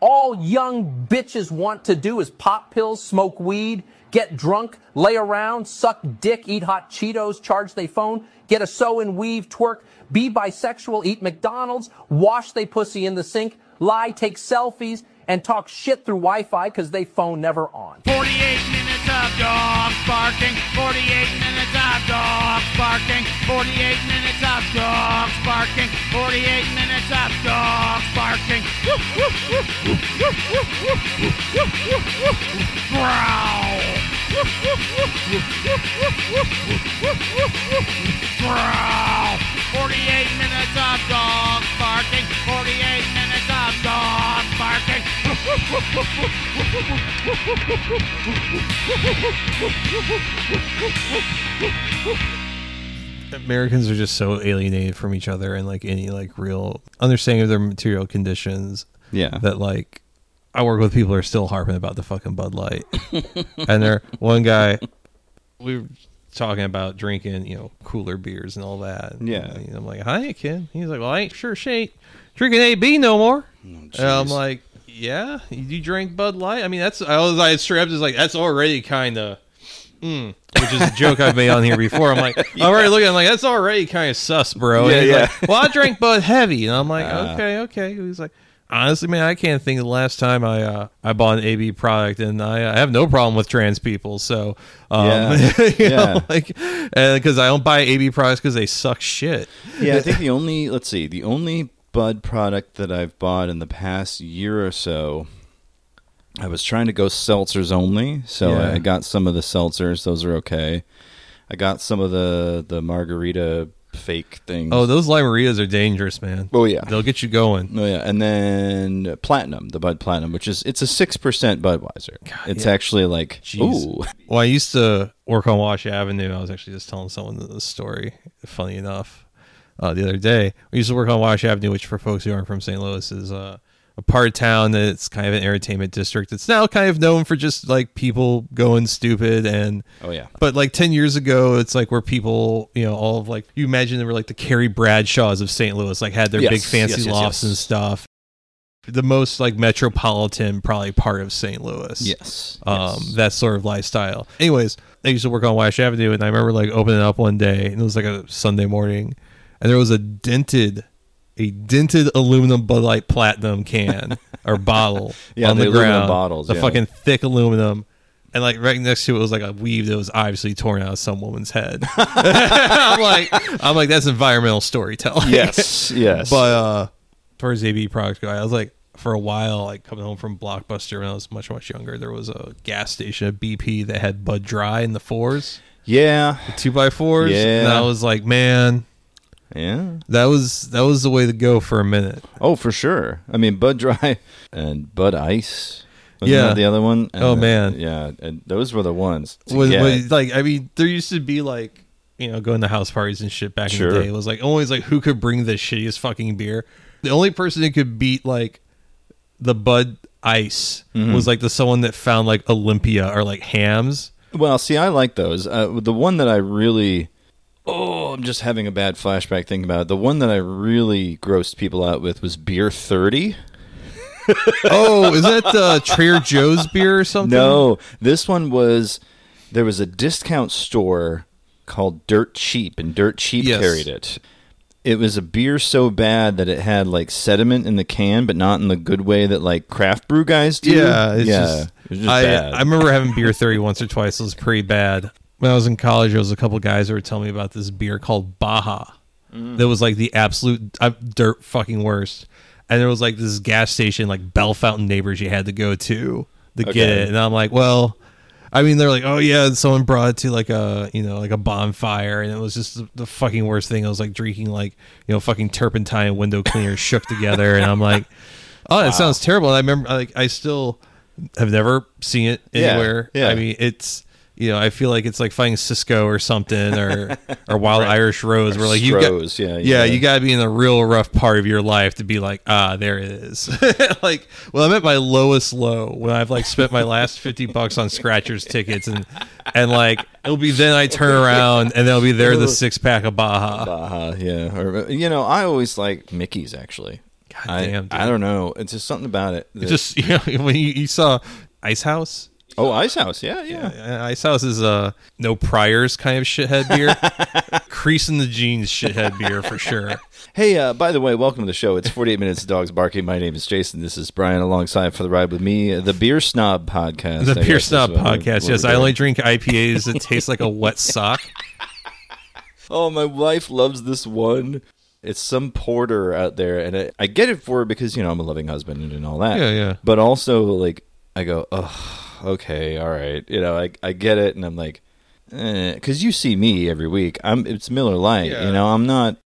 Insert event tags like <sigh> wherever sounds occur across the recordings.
All young bitches want to do is pop pills, smoke weed, get drunk, lay around, suck dick, eat hot Cheetos, charge they phone, get a sew and weave, twerk, be bisexual, eat McDonald's, wash they pussy in the sink, lie, take selfies, and talk shit through Wi-Fi because they phone never on. 48 minutes of dogs barking. 48 minutes of dogs barking. 48 minutes of dogs barking. 48 minutes of dogs barking. Growl. Growl. 48 minutes of dogs barking. 48 Americans are just so alienated from each other and like any like real understanding of their material conditions Yeah. that like I work with people who are still harping about the fucking Bud Light. <laughs> and there one guy we were talking about drinking, you know, cooler beers and all that. Yeah. I'm like, Hi kid. He's like, Well, I ain't sure shit drinking AB no more. Oh, and I'm like, Yeah, you drink Bud Light? I mean that's I was like straight up just like that's already kinda mm, which is a joke I've made on here before. I'm like, <laughs> I'm already looking. I'm like, that's already kind of sus, bro. Yeah, yeah. like, well, I drank Bud Heavy, and I'm like, Uh. okay, okay. He's like, honestly, man, I can't think of the last time I uh, I bought an AB product, and I, I have no problem with trans people. So, um, Yeah. <laughs> you know, Yeah. like, and because I don't buy AB products because they suck shit. yeah, I think the only let's see, the only Bud product that I've bought in the past year or so, I was trying to go seltzers only, so Yeah. I got some of the seltzers; those are okay. I got some of the the margarita fake things. Oh, those limeritas are dangerous, man. Oh, yeah. they'll get you going. Oh yeah, and then platinum, the Bud Platinum, which is it's a six percent Budweiser. it's yeah. actually like Jeez. ooh, Well, I used to work on Wash Avenue. I was actually just telling someone this story. Funny enough, uh, the other day we used to work on Wash Avenue, which for folks who aren't from St. Louis is uh, a part of town that's kind of an entertainment district. It's now kind of known for just like people going stupid and oh yeah, but like 10 years ago, it's like where people, you know, all of like, you imagine they were like the Carrie Bradshaws of St. Louis, like had their Yes, big fancy yes, yes, lofts and stuff. The most like metropolitan, probably part of St. Louis. yes, Um, yes. that sort of lifestyle. Anyways, I used to work on Wash Avenue, and I remember like opening up one day, and it was like a Sunday morning, and there was a dented, a dented aluminum Bud Light Platinum can <laughs> or bottle Yeah, on the the, ground, bottles, the yeah. fucking thick aluminum. And like right next to it was like a weave that was obviously torn out of some woman's head. <laughs> <laughs> I'm like, I'm like, that's environmental storytelling. yes, yes, But uh as far as AB products go, I was like for a while, like coming home from Blockbuster when I was much, much younger, there was a gas station at BP that had Bud Dry in the fours, yeah, two by fours. Yeah. And I was like, man, yeah. that was that was the way to go for a minute. Oh, for sure. I mean, Bud Dry <laughs> and Bud Ice. Wasn't Yeah. that the other one. And Oh, man. yeah, and those were the ones. Was, was like I mean, there used to be like you know, going to house parties and shit back in the day. It was like always like who could bring the shittiest fucking beer. The only person that could beat like the Bud Ice Mm-hmm. was like the someone that found like Olympia or like Hamm's. Well, see, I like those. Uh, the one that I really, oh, I'm just having a bad flashback thinking about it. The one that I really grossed people out with was Beer Thirty. Oh, is that uh, Trader Joe's beer or something? No, this one was there was a discount store called Dirt Cheap, and Dirt Cheap Yes. carried it. It was a beer so bad that it had like sediment in the can, but not in the good way that like craft brew guys do. Yeah, it's yeah, just, it was just I, bad. I remember having beer 30 once or twice. It was pretty bad. When I was in college, there was a couple guys that were telling me about this beer called Baja. Mm. That was like the absolute uh, dirt fucking worst. And there was like this gas station, like Bellefontaine Neighbors, you had to go to to get it. And I'm like, well, I mean, they're like, oh yeah, someone brought it to like a you know like a bonfire, and it was just the, the fucking worst thing. I was like drinking like you know fucking turpentine and window cleaner shook together, and I'm like, <laughs> oh, that sounds terrible. And I remember like I still have never seen it Yeah, anywhere. yeah. I mean, it's you know I feel like it's like fighting Cisco or something or <laughs> or Wild Irish Rose, where like you got yeah, yeah yeah. you got to be in a real rough part of your life to be like ah there it is <laughs> like well I'm at my lowest low when I've like spent my last fifty bucks on scratchers tickets and and like it'll be then I turn <laughs> around and there'll be there the six pack of Baja. Baja, yeah. Or you know, I always like Mickey's actually. God I, damn, dude. I don't know. It's just something about it. It that- just you know when you, you saw Ice House. Oh, Ice House. Yeah, yeah. Uh, Ice House is uh no priors kind of shithead beer. <laughs> Crease in the jeans shithead beer for sure. Hey, uh, by the way, welcome to the show. It's 48 Minutes of Dogs Barking. My name is Jason. This is Brian alongside for the ride with me, the Beer Snob Podcast. The I Beer Snob we're- podcast. Yes, we're I only drink IPAs that <laughs> taste like a wet sock. Oh, my wife loves this one. It's some porter out there, and I, I get it for her because you know I'm a loving husband and all that. Yeah, yeah. But also, like, I go, oh, okay, all right. You know, I I get it, and I'm like, eh, because you see me every week. I'm it's Miller Lite. Yeah. You know, I'm not.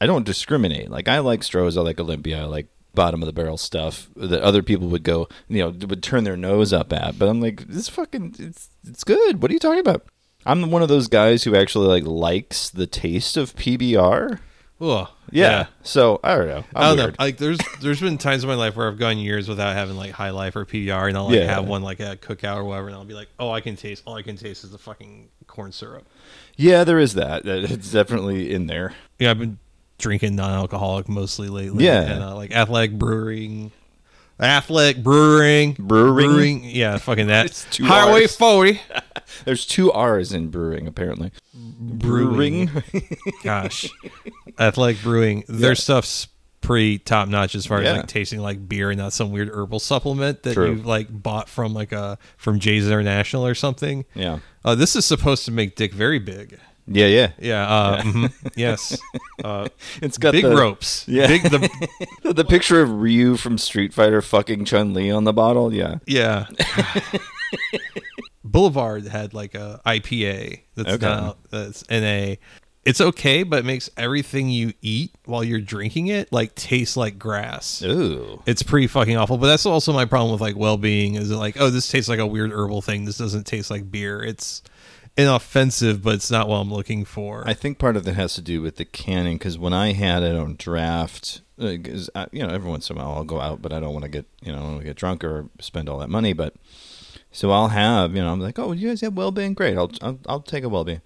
I don't discriminate. Like I like Strohs, I like Olympia, I like bottom of the barrel stuff that other people would go, you know, would turn their nose up at. But I'm like, this fucking, it's it's good. What are you talking about? I'm one of those guys who actually like likes the taste of PBR. Ugh, Yeah. So I don't know. I'm I don't weird. know. Like there's there's been times in my life where I've gone years without having like High Life or PBR, and I'll like Yeah. have one like at a cookout or whatever, and I'll be like, oh, I can taste. All I can taste is the fucking corn syrup. Yeah, there is that. That- It's definitely in there. Yeah, I've been drinking non-alcoholic mostly lately. Yeah. and uh, like Athletic Brewing, Athletic Brewing, Brewing? Yeah, fucking that. <laughs> It's two Highway Rs. Forty. <laughs> There's two R's in brewing, apparently. Brewing. <laughs> Gosh, Athletic Brewing. Their Yeah. stuff's pretty top notch as far Yeah. as like tasting like beer and not some weird herbal supplement that True. you like bought from like a from Jay's International or something. yeah. Uh, this is supposed to make Dick very big. Yeah, yeah. Yeah. Uh, mhm, <laughs> yes. Uh, It's got big the, ropes. Yeah. Big <laughs> the The picture of Ryu from Street Fighter fucking Chun Li on the bottle. Yeah. Yeah. <laughs> Boulevard had like a IPA that's Okay. not that's NA. It's okay, but it makes everything you eat while you're drinking it like taste like grass. Ooh. It's pretty fucking awful. But that's also my problem with like well being is it like, oh, this tastes like a weird herbal thing. This doesn't taste like beer. It's inoffensive, but it's not what I'm looking for. I think part of that has to do with the canning because when I had it on draft, uh, 'cause I, you know, every once in a while I'll go out, but I don't want to get, you know, I don't want to get drunk or spend all that money. But so I'll have, you know, I'm like, oh, you guys have well-being, great. I'll, I'll, I'll take a well-being.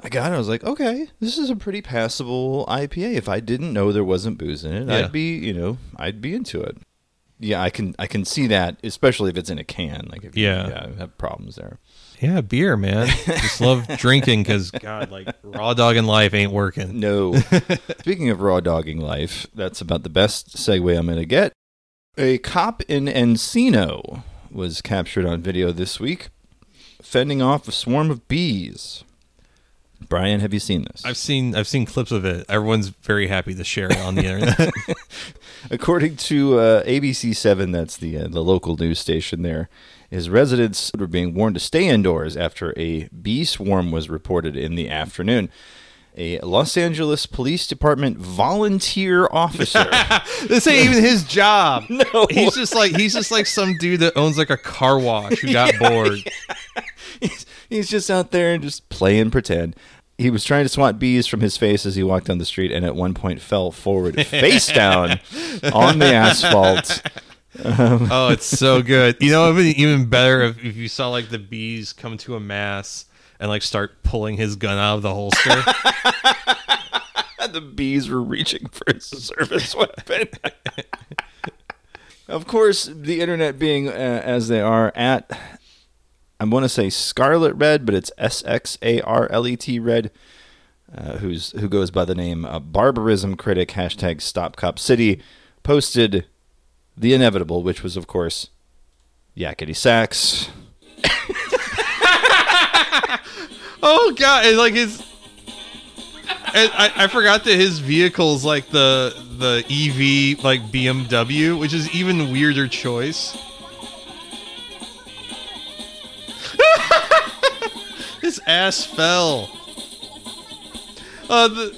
I got it. I was like, okay, this is a pretty passable IPA. If I didn't know there wasn't booze in it, Yeah. I'd be, you know, I'd be into it. Yeah, I can, I can see that, especially if it's in a can. Like, if you- Yeah. yeah, I have problems there. Yeah, beer, man. Just love <laughs> drinking because God, like raw dogging life ain't working. No. <laughs> Speaking of raw dogging life, that's about the best segue I'm going to get. A cop in Encino was captured on video this week, fending off a swarm of bees. Brian, have you seen this? I've seen I've seen clips of it. Everyone's very happy to share it on the internet. <laughs> According to uh, ABC7, that's the uh, the local news station there, is residents were being warned to stay indoors after a bee swarm was reported in the afternoon. A Los Angeles Police Department volunteer officer <laughs> this ain't even his job. <laughs> No. he's just like he's just like some dude that owns like a car wash who got <laughs> bored. he's, he's just out there and just playing pretend. He was trying to swat bees from his face as he walked down the street, and at one point fell forward, face down, on the asphalt. Oh, it's so good. You know, even better if, if you saw like the bees come to a mass and like start pulling his gun out of the holster. <laughs> the bees were reaching for his service weapon. of course, the internet being uh, as they are at, I'm going to say Scarlet Red, but it's S X A R L E T Red. Uh, who's who goes by the name uh, barbarism critic hashtag stop cop city posted the inevitable which was of course yakety sax oh god, and like his. I, I forgot that his vehicle's like the the EV like BMW, which is even weirder choice. <laughs> His ass fell. Uh, the,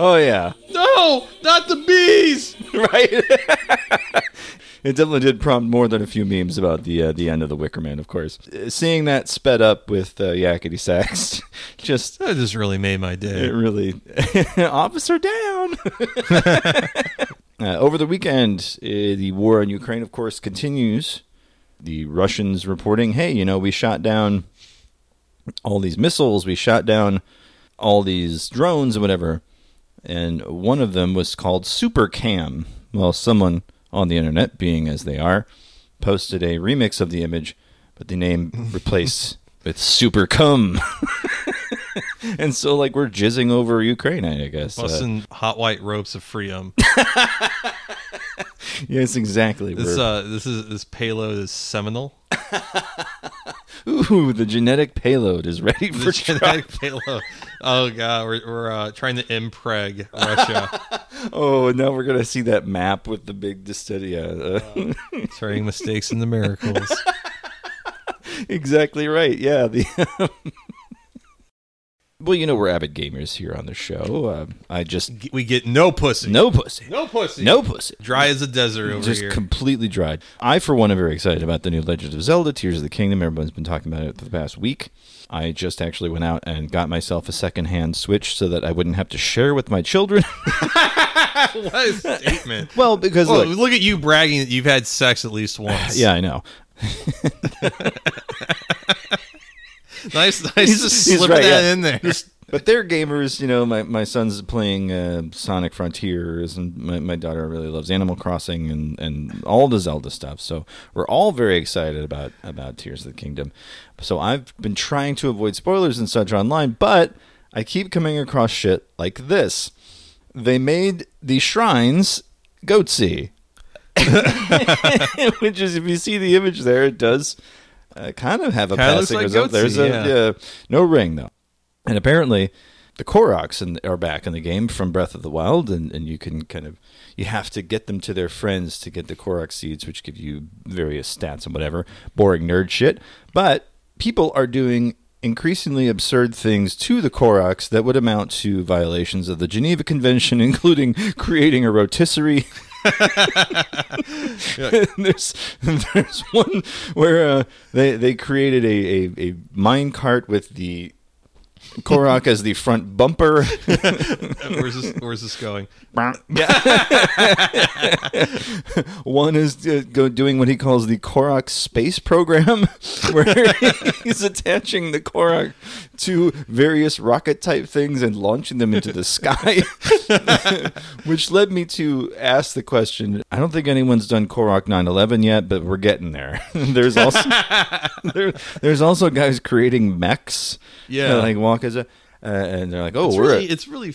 oh yeah no, not the bees. <laughs> right? <laughs> it definitely did prompt more than a few memes about the uh, the end of the Wicker Man, of course. Uh, Seeing that sped up with uh, Yakety Sax, <laughs> just That just really made my day. it really officer down. uh, over the weekend, uh, the war in Ukraine, of course, continues. The Russians reporting, "Hey, you know, we shot down all these missiles, we shot down all these drones and whatever." And one of them was called Super Cam. Well, someone on the internet, being as they are, posted a remix of the image, but the name <laughs> replaced with Super Cum. <laughs> and so, like, we're jizzing over Ukraine, I guess. Uh, hot white ropes of freedom. <laughs> <laughs> yes, exactly. This uh, this is this payload is seminal. <laughs> Ooh, the genetic payload is ready The for trial. genetic <laughs> payload. Oh god, we're we're uh, trying to impreg Russia, Oh, now we're gonna see that map with the big distillery. Yeah, uh, turning mistakes into miracles. exactly right. Yeah. The well, you know we're avid gamers here on the show. Uh, I just We get no pussy. no pussy, no pussy. no pussy. Dry as a desert over just here. completely dried. I, for one, am very excited about the new Legend of Zelda: Tears of the Kingdom. Everyone's been talking about it for the past week. I just actually went out and got myself a secondhand Switch so that I wouldn't have to share with my children. <laughs> what a statement. <laughs> well, because Well, look, look at you bragging that you've had sex at least <sighs> once. yeah, I know. <laughs> <laughs> nice, nice He's- to he's slip right, that yeah. in there. But they're gamers, you know. My, my son's playing uh, Sonic Frontiers, and my, my daughter really loves Animal Crossing and, and all the Zelda stuff. So we're all very excited about about Tears of the Kingdom. So I've been trying to avoid spoilers and such online, but I keep coming across shit like this. They made the shrines goatse, <laughs> <laughs> which is if you see the image there, it does uh, kind of have a Kinda passing like. There's a yeah. no ring though. And apparently, the Koroks in, are back in the game from Breath of the Wild, and, and you can kind of you have to get them to their friends to get the Korok seeds, which give you various stats and whatever boring nerd shit. But people are doing increasingly absurd things to the Koroks that would amount to violations of the Geneva Convention, <laughs> including creating a rotisserie. <laughs> <laughs> there's there's one where uh, they they created a, a, a mine cart with the Korok as the front bumper. <laughs> where's this? Where's this going? <laughs> One is uh, go doing what he calls the Korok space program, <laughs> where he's attaching the Korok to various rocket type things and launching them into the sky. Which led me to ask the question I don't think anyone's done Korok 911 yet, but we're getting there. there's also there, there's also guys creating mechs. Yeah. like walk as a. Uh, and they're like, oh, It's we're really, it's really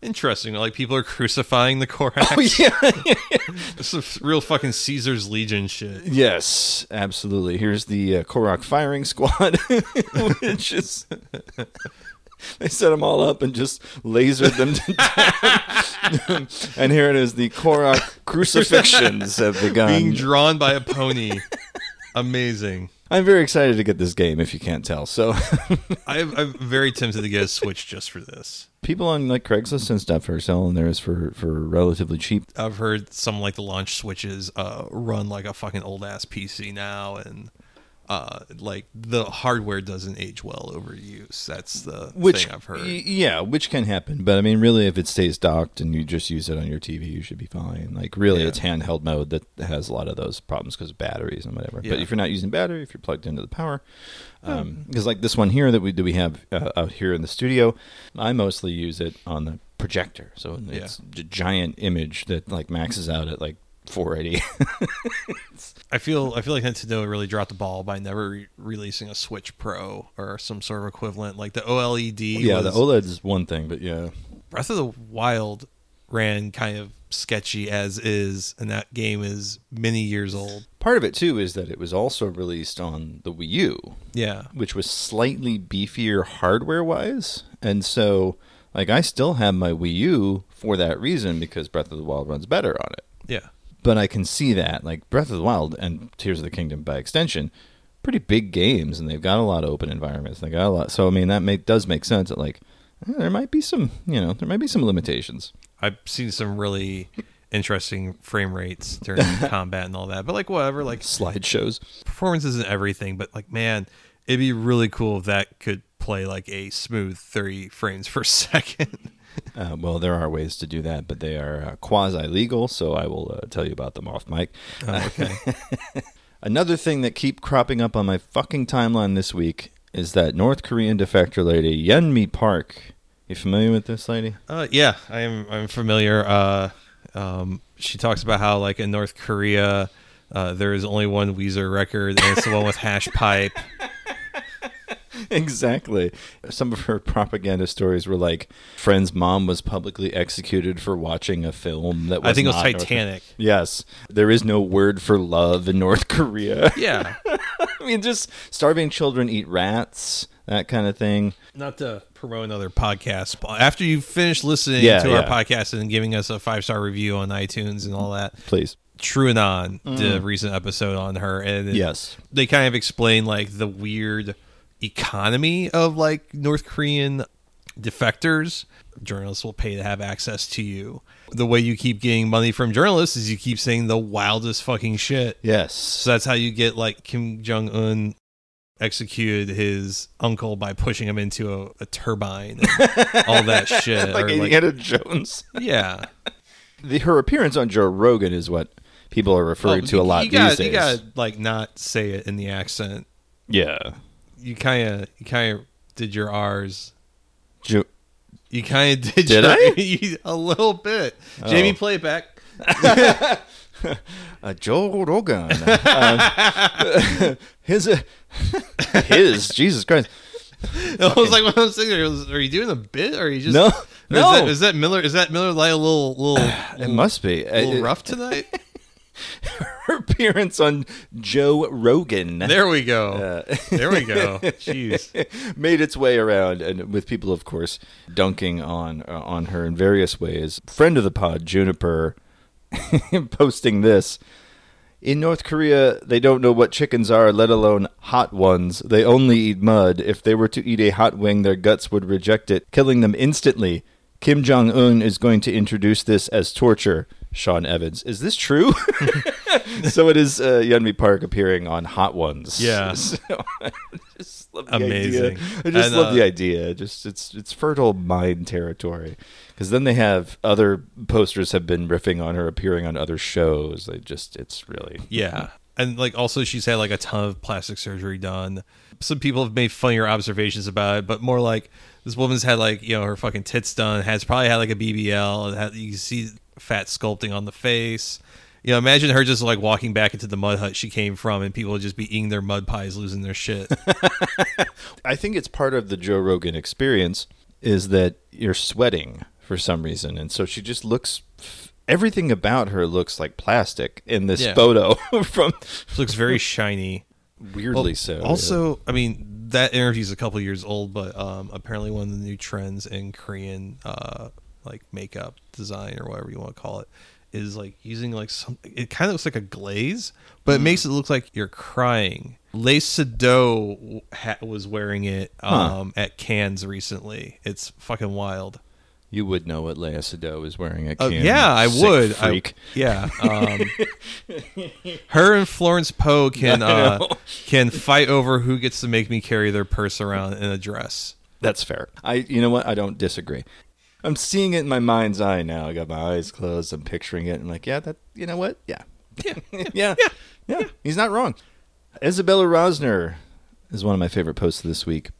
interesting. Like people are <laughs> crucifying the Koroks. Oh, yeah. <laughs> This is real fucking Caesar's Legion shit. Yes, absolutely. Here's the uh, Korok firing squad, <laughs> which is they set them all up and just lasered them to death. and here it is: the Korok crucifixions have begun. Being drawn by a pony. Amazing. I'm very excited to get this game. If you can't tell, so <laughs> I'm, I'm very tempted to get a Switch just for this. people on like Craigslist and stuff are selling theirs for for relatively cheap. I've heard some like the launch switches uh, run like a fucking old ass PC now, and uh, like the hardware doesn't age well over use. That's the Which thing I've heard. y- yeah, which can happen. But I mean, really, if it stays docked and you just use it on your TV, you should be fine. Like, really, Yeah. it's handheld mode that has a lot of those problems because of batteries and whatever. But if you're not using battery, if you're plugged into the power, because like this one here that we do we have uh, out here in the studio, I mostly use it on the projector. So it's a giant image that like maxes out at like 480. I feel I feel like Nintendo really dropped the ball by never re- releasing a Switch Pro or some sort of equivalent. Like the OLED. yeah, was, the OLED is one thing, but yeah. Breath of the Wild ran kind of sketchy as is, and that game is many years old. Part of it too is that it was also released on the Wii U. Yeah, which was slightly beefier hardware wise. And so, like, I still have my Wii U for that reason because Breath of the Wild runs better on it. yeah. But I can see that, like, Breath of the Wild and Tears of the Kingdom by extension, pretty big games, and they've got a lot of open environments. They got a lot. So, I mean, that make, does make sense that, like, eh, there might be some, you know, there might be some limitations. I've seen some really interesting frame rates during <laughs> combat and all that, but like whatever, like Slideshows. performance isn't everything, but like man, it'd be really cool if that could play like a smooth 30 frames per <laughs> second. <laughs> Uh, well, there are ways to do that, but they are uh, quasi legal, so I will uh, tell you about them off mic. okay. <laughs> Another thing that keep cropping up on my fucking timeline this week is that North Korean defector lady Yeonmi Park You familiar with this lady? Uh, yeah, I'm I'm familiar. Uh, um, she talks about how like in North Korea, uh, there is only one Weezer record, and it's the one with Hash Pipe. <laughs> <laughs> exactly. Some of her propaganda stories were like friend's mom was publicly executed for watching a film that was I think it was not North- Titanic. Yes. There is no word for love in North Korea. <laughs> Yeah, I mean just starving children eat rats, that kind of thing. not to promote another podcast. but After you finish listening Yeah, to our podcast and giving us a five star review on iTunes and all that, Please. TrueAnon did a mm. recent episode on her, and Yes. they kind of explain like the weird economy of like North Korean defectors. Journalists will pay to have access to you. The way you keep getting money from journalists is you keep saying the wildest fucking shit. Yes. So that's how you get like Kim Jong Un executed his uncle by pushing him into a, a turbine and <laughs> all that shit. like Or, Indiana Jones. yeah. <laughs> The, her appearance on Joe Rogan is what people are referring Oh, to a lot you gotta, these days. You gotta like not say it in the accent. yeah. You kind of you kind of did your R's. Jo- You kind of <laughs> did. Did your- I? <laughs> you- a little bit. Jamie, Oh. play it back. <laughs> uh, Joe Rogan. Uh, his, uh, his, Jesus Christ. I was like, when I was thinking, was- are you doing a bit, or are you just No, no. Is that, is that Miller? Is that Miller Lite a little little? <sighs> It must be. a little Uh, rough tonight. <laughs> Her appearance on Joe Rogan. there we go. Uh, There we go. <laughs> Jeez. made its way around, and with people, of course, dunking on uh, on her in various ways. Friend of the pod, Juniper, <laughs> posting this. In North Korea, they don't know what chickens are, let alone hot ones. They only eat mud. If they were to eat a hot wing, their guts would reject it, killing them instantly. Kim Jong Un is going to introduce this as torture. Sean Evans. Is this true? <laughs> so it is uh, Yeonmi Park appearing on Hot Ones. Yeah. <laughs> So, I just love the Amazing. idea. I just And, love uh, the idea. Just it's it's fertile mind territory. Because then they have other posters have been riffing on her appearing on other shows. They just it's really Yeah. And like also she's had like a ton of plastic surgery done. Some people have made funnier observations about it, but more like this woman's had like, you know, her fucking tits done, has probably had like a BBL, and had, you can see fat sculpting on the face. You know, imagine her just like walking back into the mud hut she came from and people would just be eating their mud pies, losing their shit. <laughs> I think it's part of the Joe Rogan experience is that you're sweating for some reason, and so she just looks. Everything about her looks like plastic in this Yeah. photo <laughs> from She looks very shiny. weirdly Well, so. Also, I mean, that interview's a couple years old, but um, apparently one of the new trends in Korean uh, like makeup design or whatever you want to call it is like using like some. It kind of looks like a glaze, but it makes it look like you're crying. Léa Seydoux ha- was wearing it Huh. um, at Cannes recently. It's fucking wild. you would know what Léa Seydoux is wearing at Uh, Cannes, yeah, I sick would. I- yeah. Um, <laughs> her and Florence Pugh can uh, can fight over who gets to make me carry their purse around in a dress. That's fair. I, you know what? I don't disagree. I'm seeing it in my mind's eye now. I got my eyes closed. I'm picturing it. I'm like, yeah, that. You know what? <laughs> Yeah, Yeah. yeah, yeah. He's not wrong. Isabella Rosner is one of my favorite posts this week.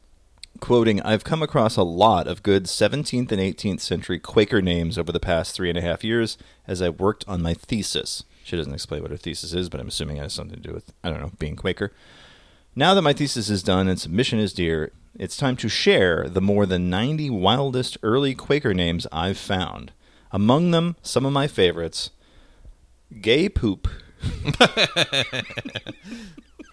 Quoting, I've come across a lot of good 17th and 18th century Quaker names over the past three and a half years as I've worked on my thesis. She doesn't explain what her thesis is, but I'm assuming it has something to do with, I don't know, being Quaker. Now that my thesis is done and submission is dear, it's time to share the more than 90 wildest early Quaker names I've found. Among them, some of my favorites Gay Poop, <laughs>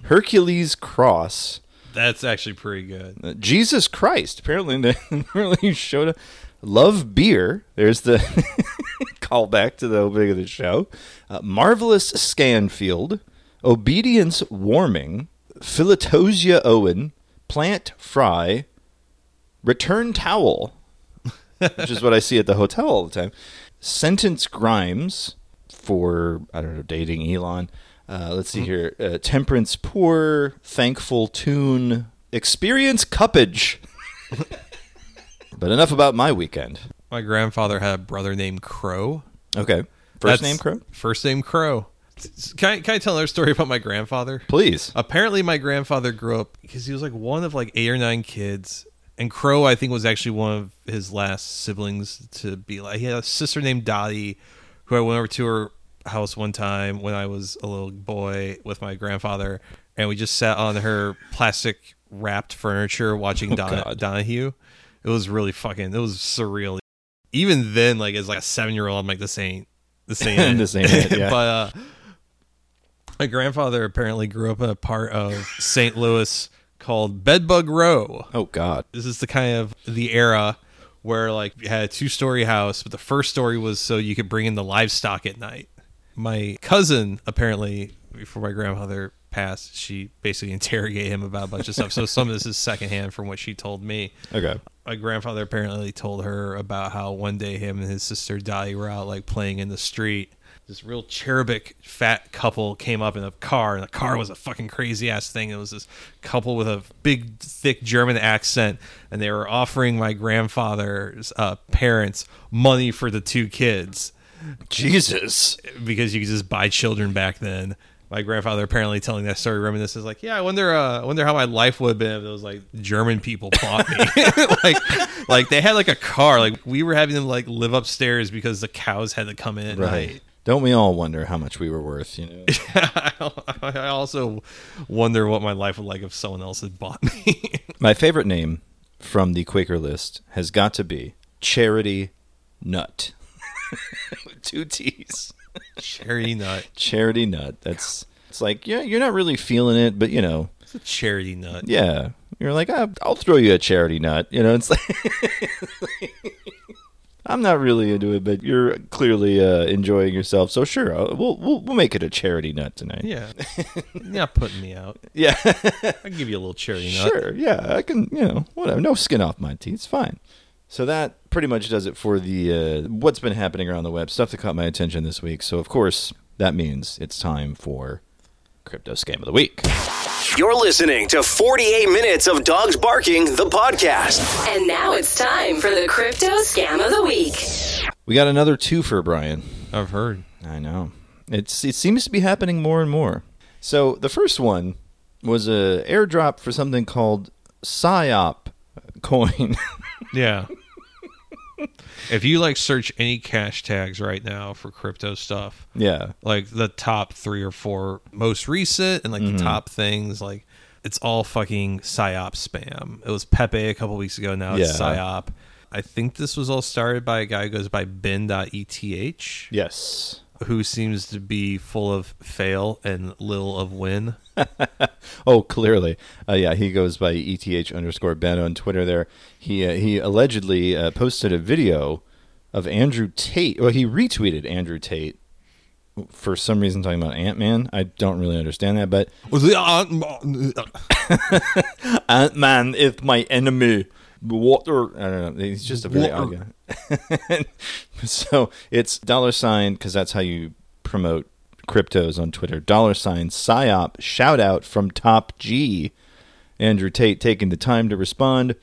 Hercules Cross, That's actually pretty good. uh, Jesus Christ. Apparently, <laughs> they really showed up. Love Beer. There's the <laughs> callback to the opening of the show. Uh, Marvelous Scanfield. Obedience Warming. Philatosia Owen. Plant Fry. Return Towel, which is what I see at the hotel all the time. Sentence Grimes for, I don't know, dating Elon. Uh, let's see here. Uh, Temperance Poor, Thankful Tune, Experience Cuppage. <laughs> but enough about my weekend. My grandfather had a brother named Crow. Okay. First That's- name Crow? First name Crow. Can I, can I tell another story about my grandfather? Please. Apparently, my grandfather grew up because he was like one of like eight or nine kids, And Crow, I think, was actually one of his last siblings to be like. He had a sister named Dottie, who I went over to her house one time when I was a little boy with my grandfather, and we just sat on her plastic wrapped furniture watching Don- Donahue. It was really fucking. It was surreal. Even then, like as like a seven year old, I'm like, this ain't this <laughs> ain't. This ain't it, yeah. <laughs> but uh, my grandfather apparently grew up in a part of St. Louis called Bedbug Row. Oh God. This is the kind of the era where like you had a two story house, but the first story was so you could bring in the livestock at night. My cousin apparently before my grandfather passed, she basically <laughs> interrogated him about a bunch of stuff. So some of this is secondhand from what she told me. Okay. My grandfather apparently told her about how one day him and his sister Dolly were out like playing in the street. This real cherubic fat couple came up in a car, and the car was a fucking crazy ass thing. It was this couple with a big, thick German accent, and they were offering my grandfather's uh, parents money for the two kids Jesus. because you could just buy children back then. My grandfather apparently telling that story reminisces like, yeah, I wonder, uh, I wonder how my life would have been if those like German people bought me. <laughs> like, like they had like a car. Like we were having them like live upstairs because the cows had to come in Right. night. Don't we all wonder how much we were worth? You know. <laughs> I also wonder what my life would like if someone else had bought me. <laughs> My favorite name from the Quaker list has got to be Charity Nutt. <laughs> Two T's. charity nut. Charity Nut. That's it's like yeah, you're not really feeling it, but you know, It's a charity nut. yeah, you're like ah, I'll throw you a charity nut. You know, it's like I'm not really into it, but you're clearly uh, enjoying yourself. So sure, uh, we'll, we'll we'll make it a charity nut tonight. Yeah. <laughs> You're not putting me out. Yeah. I'll give you a little charity nut. Sure, yeah, I can, you know, whatever. No skin off my teeth, it's fine. So that pretty much does it for the uh, what's been happening around the web stuff that caught my attention this week. So of course that means it's time for crypto scam of the week. You're listening to 48 minutes of dogs barking the podcast. And now it's time for the crypto scam of the week. We got another two for Brian. I've heard. I know it's it seems to be happening more and more. So the first one was a airdrop for something called Psyop coin. <laughs> Yeah. If you like search any cash tags right now for crypto stuff, yeah, like the top three or four most recent and like the mm-hmm. top things, like it's all fucking psyop spam. It was Pepe a couple weeks ago. Now it's Yeah. psyop. I think this was all started by a guy who goes by Ben.eth, yes. Who seems to be full of fail and little of win. <laughs> Oh, clearly, uh, yeah. He goes by eth underscore ben on Twitter. There, he uh, he allegedly uh, posted a video of Andrew Tate. Well, he retweeted Andrew Tate for some reason talking about Ant Man. I don't really understand that, but Ant Man <laughs> is my enemy. Water. I don't know. He's just a very odd guy. <laughs> so it's dollar sign because that's how you promote cryptos on Twitter. Dollar sign psyop shout out from Top G. Andrew Tate taking the time to respond.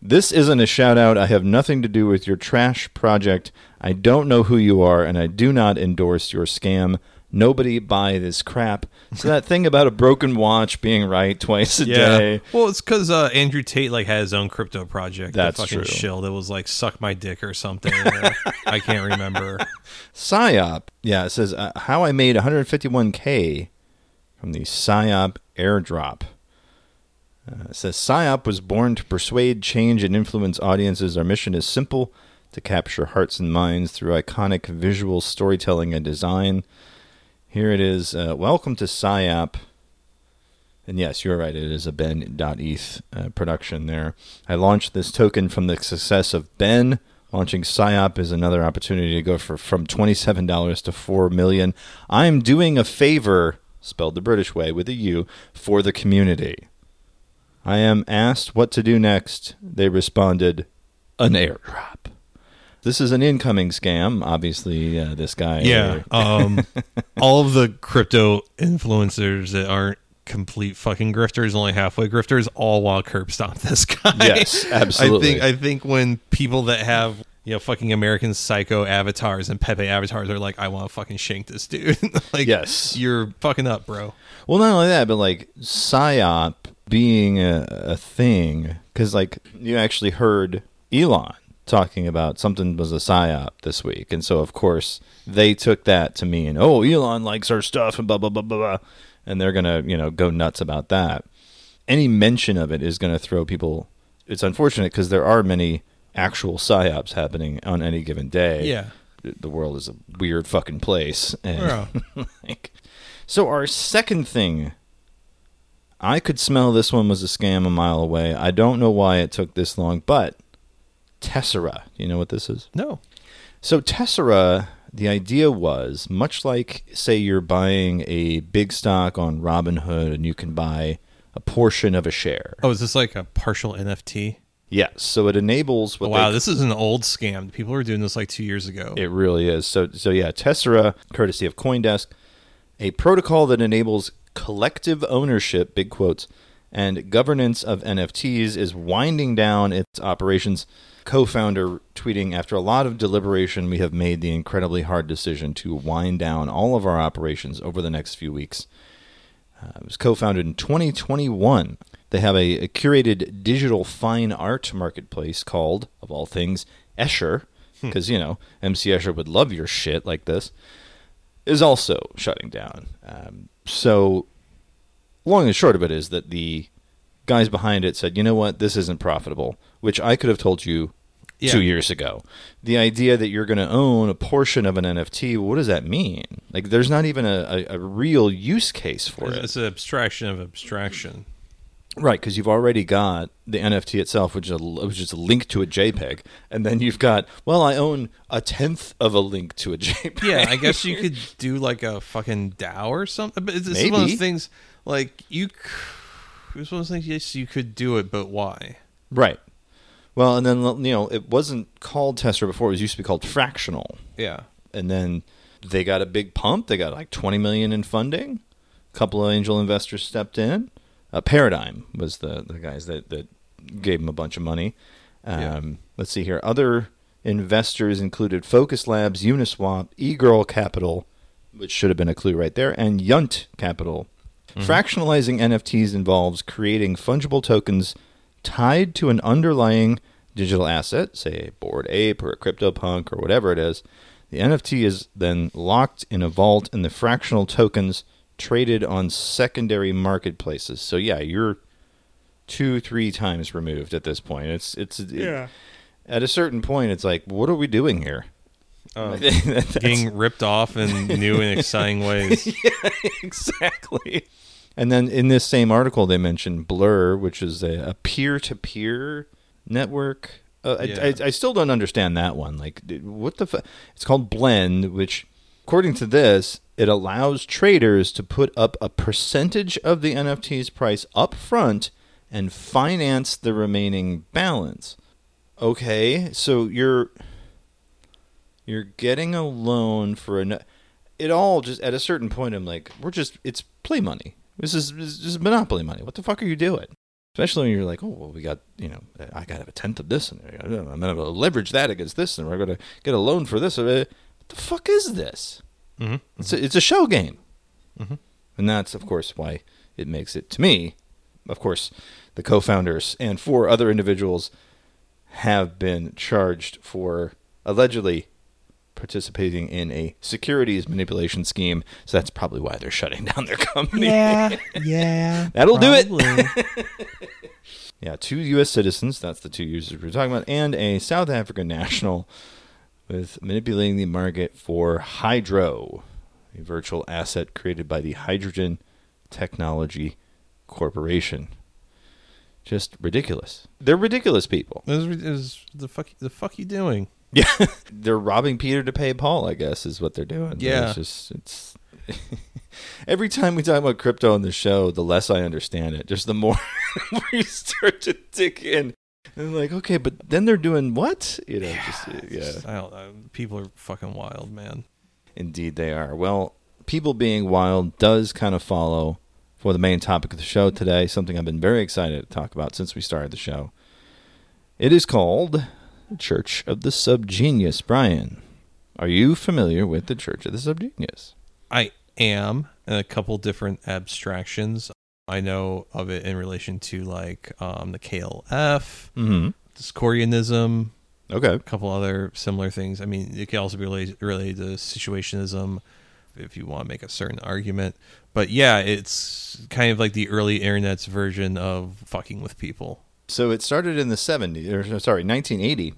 This isn't a shout out. I have nothing to do with your trash project. I don't know who you are, and I do not endorse your scam. Nobody buy this crap. So that thing about a broken watch being right twice a day. Well, it's because uh, Andrew Tate like had his own crypto project. That's that fucking true. Shill that was like "suck my dick" or something. I can't remember. <laughs> PSYOP. Yeah, it says uh, how I made 151k from the PSYOP airdrop. Uh, it says PSYOP was born to persuade, change, and influence audiences. Our mission is simple to capture hearts and minds through iconic visual storytelling and design. Here it is. Uh, welcome to PSYOP. And yes, you're right. It is a Ben.eth uh, production there. I launched this token from the success of Ben. Launching PSYOP is another opportunity to go for from $27 to 4 million. I'm doing a favor, spelled the British way with a U, for the community. I am asked what to do next. They responded, an airdrop. This is an incoming scam. Obviously, uh, this guy. Yeah. Um, <laughs> all of the crypto influencers that aren't complete fucking grifters, only halfway grifters, all want to curb stomp <laughs> this guy. Yes, absolutely. I think I think when people that have you know fucking American Psycho avatars and Pepe avatars are like, I want to fucking shank this dude. <laughs> like, Yes. you're fucking up, bro. Well, not only that, but like PSYOP being a, a thing because like you actually heard Elon talking about something was a psyop this week, and so of course they took that to mean, oh, Elon likes our stuff and blah blah blah blah blah, and they're gonna you know go nuts about that. Any mention of it is gonna throw people. It's unfortunate because there are many actual psyops happening on any given day. Yeah. The- world is a weird fucking place, and Yeah. <laughs> like, so our second thing I could smell this one was a scam a mile away. I don't know why it took this long, but Tessera, Do you know what this is? No. So Tessera, the idea was much like say you're buying a big stock on Robinhood and you can buy a portion of a share. Oh, is this like a partial NFT? Yes, so it enables what Oh, wow, they this is an old scam. People were doing this like two years ago. It really is. So so yeah, Tessera, courtesy of CoinDesk, a protocol that enables collective ownership, big quotes, and governance of NFTs is winding down its operations. Co-founder tweeting after a lot of deliberation, we have made the incredibly hard decision to wind down all of our operations over the next few weeks. Uh, it was co-founded in 2021. They have a, a curated digital fine art marketplace called, of all things, Escher, because you know MC Escher would love your shit like this. Is also shutting down. Um, so, long and short of it is that the guys behind it said, "You know what? This isn't profitable," which I could have told you Yeah. two years ago. The idea that you're going to own a portion of an NFT, what does that mean? Like, there's not even a, a, a real use case for It's, it. it's an abstraction of abstraction. Right, because you've already got the NFT itself, which is, a, which is a link to a JPEG, and then you've got, well, I own a tenth of a link to a <laughs> JPEG. Yeah, I guess you could do like a fucking DAO or something. But it's, it's one of those things like you. c- It's one of those things. Yes, you could do it, but why? Right. Well, and then you know it wasn't called Tessera before; it was used to be called Fractional, Yeah. and then they got a big pump. They got like twenty million in funding. A couple of angel investors stepped in. Uh, Paradigm was the the guys that that gave them a bunch of money. Um, Yeah. Let's see here. Other investors included Focus Labs, Uniswap, eGirl Capital, which should have been a clue right there, and Yunt Capital. Mm-hmm. Fractionalizing NFTs involves creating fungible tokens tied to an underlying digital asset, say a Bored Ape or a CryptoPunk or whatever it is. The NFT is then locked in a vault, and the fractional tokens traded on secondary marketplaces. So yeah, you're two, three times removed at this point. It's it's yeah. at a certain point, it's like, what are we doing here? <laughs> That's- Getting ripped off in new and exciting <laughs> ways. exactly. And then in this same article, they mentioned Blur, which is a, a peer-to-peer network. Uh, I- Yeah. I, I, still don't understand that one. Like, what the? Fu- it's called Blend, which, according to this, it allows traders to put up a percentage of the NFT's price up front and finance the remaining balance. Okay, so you're you're getting a loan for a. It all just at a certain point, I'm like, we're just it's play money. This is this is monopoly money. What the fuck are you doing? Especially when you're like, oh well, we got you know, I got to have a tenth of this, and I'm going to leverage that against this, and we're going to get a loan for this. Uh, What the fuck is this? Mhm. It's a, it's a show game, and that's of course why it makes it to me. Of course, the co-founders and four other individuals have been charged for allegedly participating in a securities manipulation scheme. So that's probably why they're shutting <laughs> down their company. Yeah, <laughs> yeah. That'll do it. it. <laughs> Yeah, two U.S. citizens, that's the two users we're talking about, and a South African national with manipulating the market for Hydro, a virtual asset created by the Hydrogen Technology Corporation. Just ridiculous. They're ridiculous people. Is, is the fuck the fuck you doing? Yeah, <laughs> they're robbing Peter to pay Paul. I guess is what they're doing. Yeah. it's just it's. <laughs> Every time we talk about crypto on the show, the less I understand it. Just the more <laughs> we start to dig in, and I'm like, okay, but then they're doing what? You know, just, uh, yeah. I don't know. People are fucking wild, man. Indeed, they are. Well, people being wild does kind of follow for the main topic of the show today, something I've been very excited to talk about since we started the show. It is called Church of the Subgenius. Brian, are you familiar with the Church of the Subgenius? I am in a couple different abstractions. I know of it in relation to like um, the KLF, Mm-hmm. Discordianism, Okay. a couple other similar things. I mean, it can also be related, related to situationism if you want to make a certain argument. But yeah, it's kind of like the early internet's version of fucking with people. So it started in the 70s, or sorry, 1980.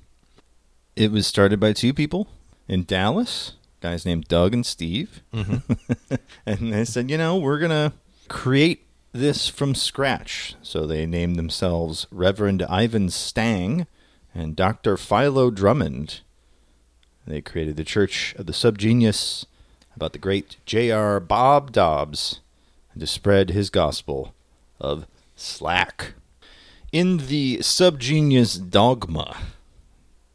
It was started by two people in Dallas, guys named Doug and Steve. Mm-hmm. <laughs> and they said, you know, we're going to create this from scratch. So they named themselves Reverend Ivan Stang and Dr. Philo Drummond. They created the Church of the Subgenius about the great J.R. Bob Dobbs and to spread his gospel of slack. In the Subgenius Dogma,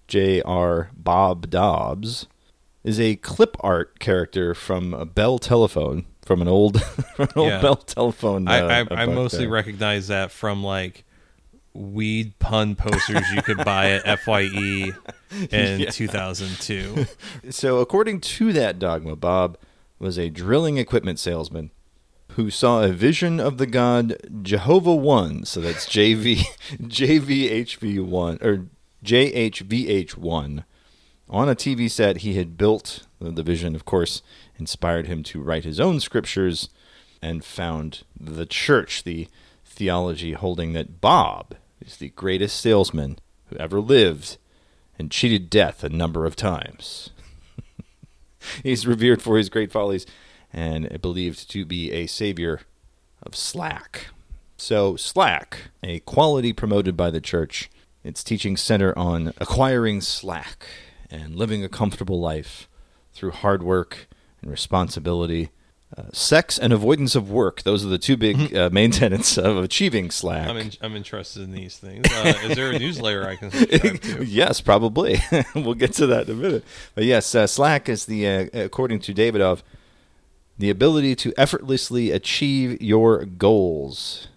J.R. Bob Dobbs is a clip art character from a Bell telephone, from an old, <laughs> from an old Yeah. Bell telephone. I, uh, I, I book mostly there. recognize that from like weed pun posters you could buy at Fye <laughs> in 2002. <laughs> So, according to that dogma, Bob was a drilling equipment salesman who saw a vision of the god Jehovah One. So that's JV JVHV one or JHVH one on a TV set. He had built the vision, of course, inspired him to write his own scriptures, and found the church, the theology holding that Bob is the greatest salesman who ever lived and cheated death a number of times. <laughs> He's revered for his great follies and believed to be a savior of slack. So, slack, a quality promoted by the church, its teaching center on acquiring slack and living a comfortable life through hard work and responsibility. Uh, sex and avoidance of work; those are the two big uh, main tenets of achieving slack. I'm, in, I'm interested in these things. Uh, is there a newsletter I can subscribe <laughs> to? yes, probably. <laughs> we'll get to that in a minute. But yes, uh, Slack is the, uh, according to Davidoff, the ability to effortlessly achieve your goals.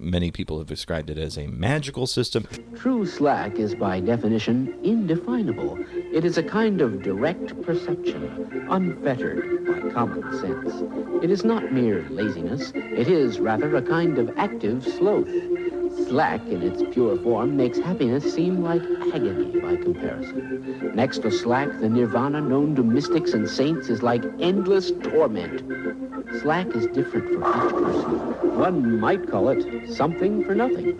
Many people have described it as a magical system. True slack is by definition indefinable. It is a kind of direct perception, unfettered by common sense. It is not mere laziness, it is rather a kind of active sloth. Slack, in its pure form, makes happiness seem like agony by comparison. Next to slack, the nirvana known to mystics and saints is like endless torment. Slack is different for each person. One might call it something for nothing.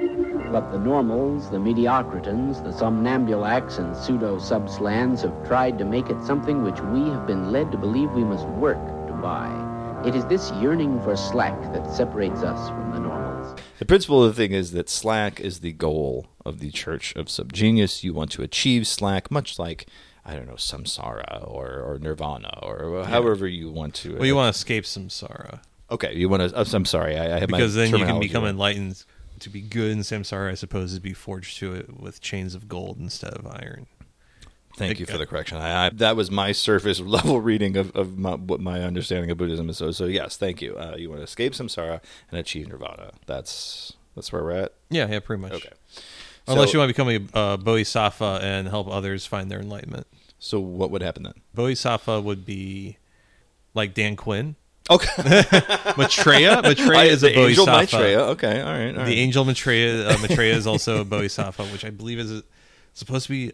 But the normals, the mediocretins, the somnambulacs, and pseudo-subslans have tried to make it something which we have been led to believe we must work to buy. It is this yearning for slack that separates us from the normals. The principle of the thing is that Slack is the goal of the Church of Subgenius. You want to achieve Slack, much like, I don't know, samsara or, or nirvana or however you want to. Well, you uh, want to escape samsara Okay, you want to. I'm sorry, I, I have my because then you can become enlightened. To be good in samsara, I suppose, is be forged to it with chains of gold instead of iron. Thank you for the correction. I, I, that was my surface <laughs> level reading of, of my, what my understanding of Buddhism is. So, so yes, thank you. Uh, you want to escape samsara and achieve nirvana. That's that's where we're at. Yeah, yeah, pretty much. Okay. Unless So- you want to become a uh, bodhisattva and help others find their enlightenment. So what would happen then? Bodhisattva would be like Dan Quinn. Okay, <laughs> Maitreya. Maitreya is a the angel bodhisattva. Maitreya. Okay, all right, all right. The angel Maitreya. Uh, Maitreya is also a bodhisattva, which I believe is supposed to be.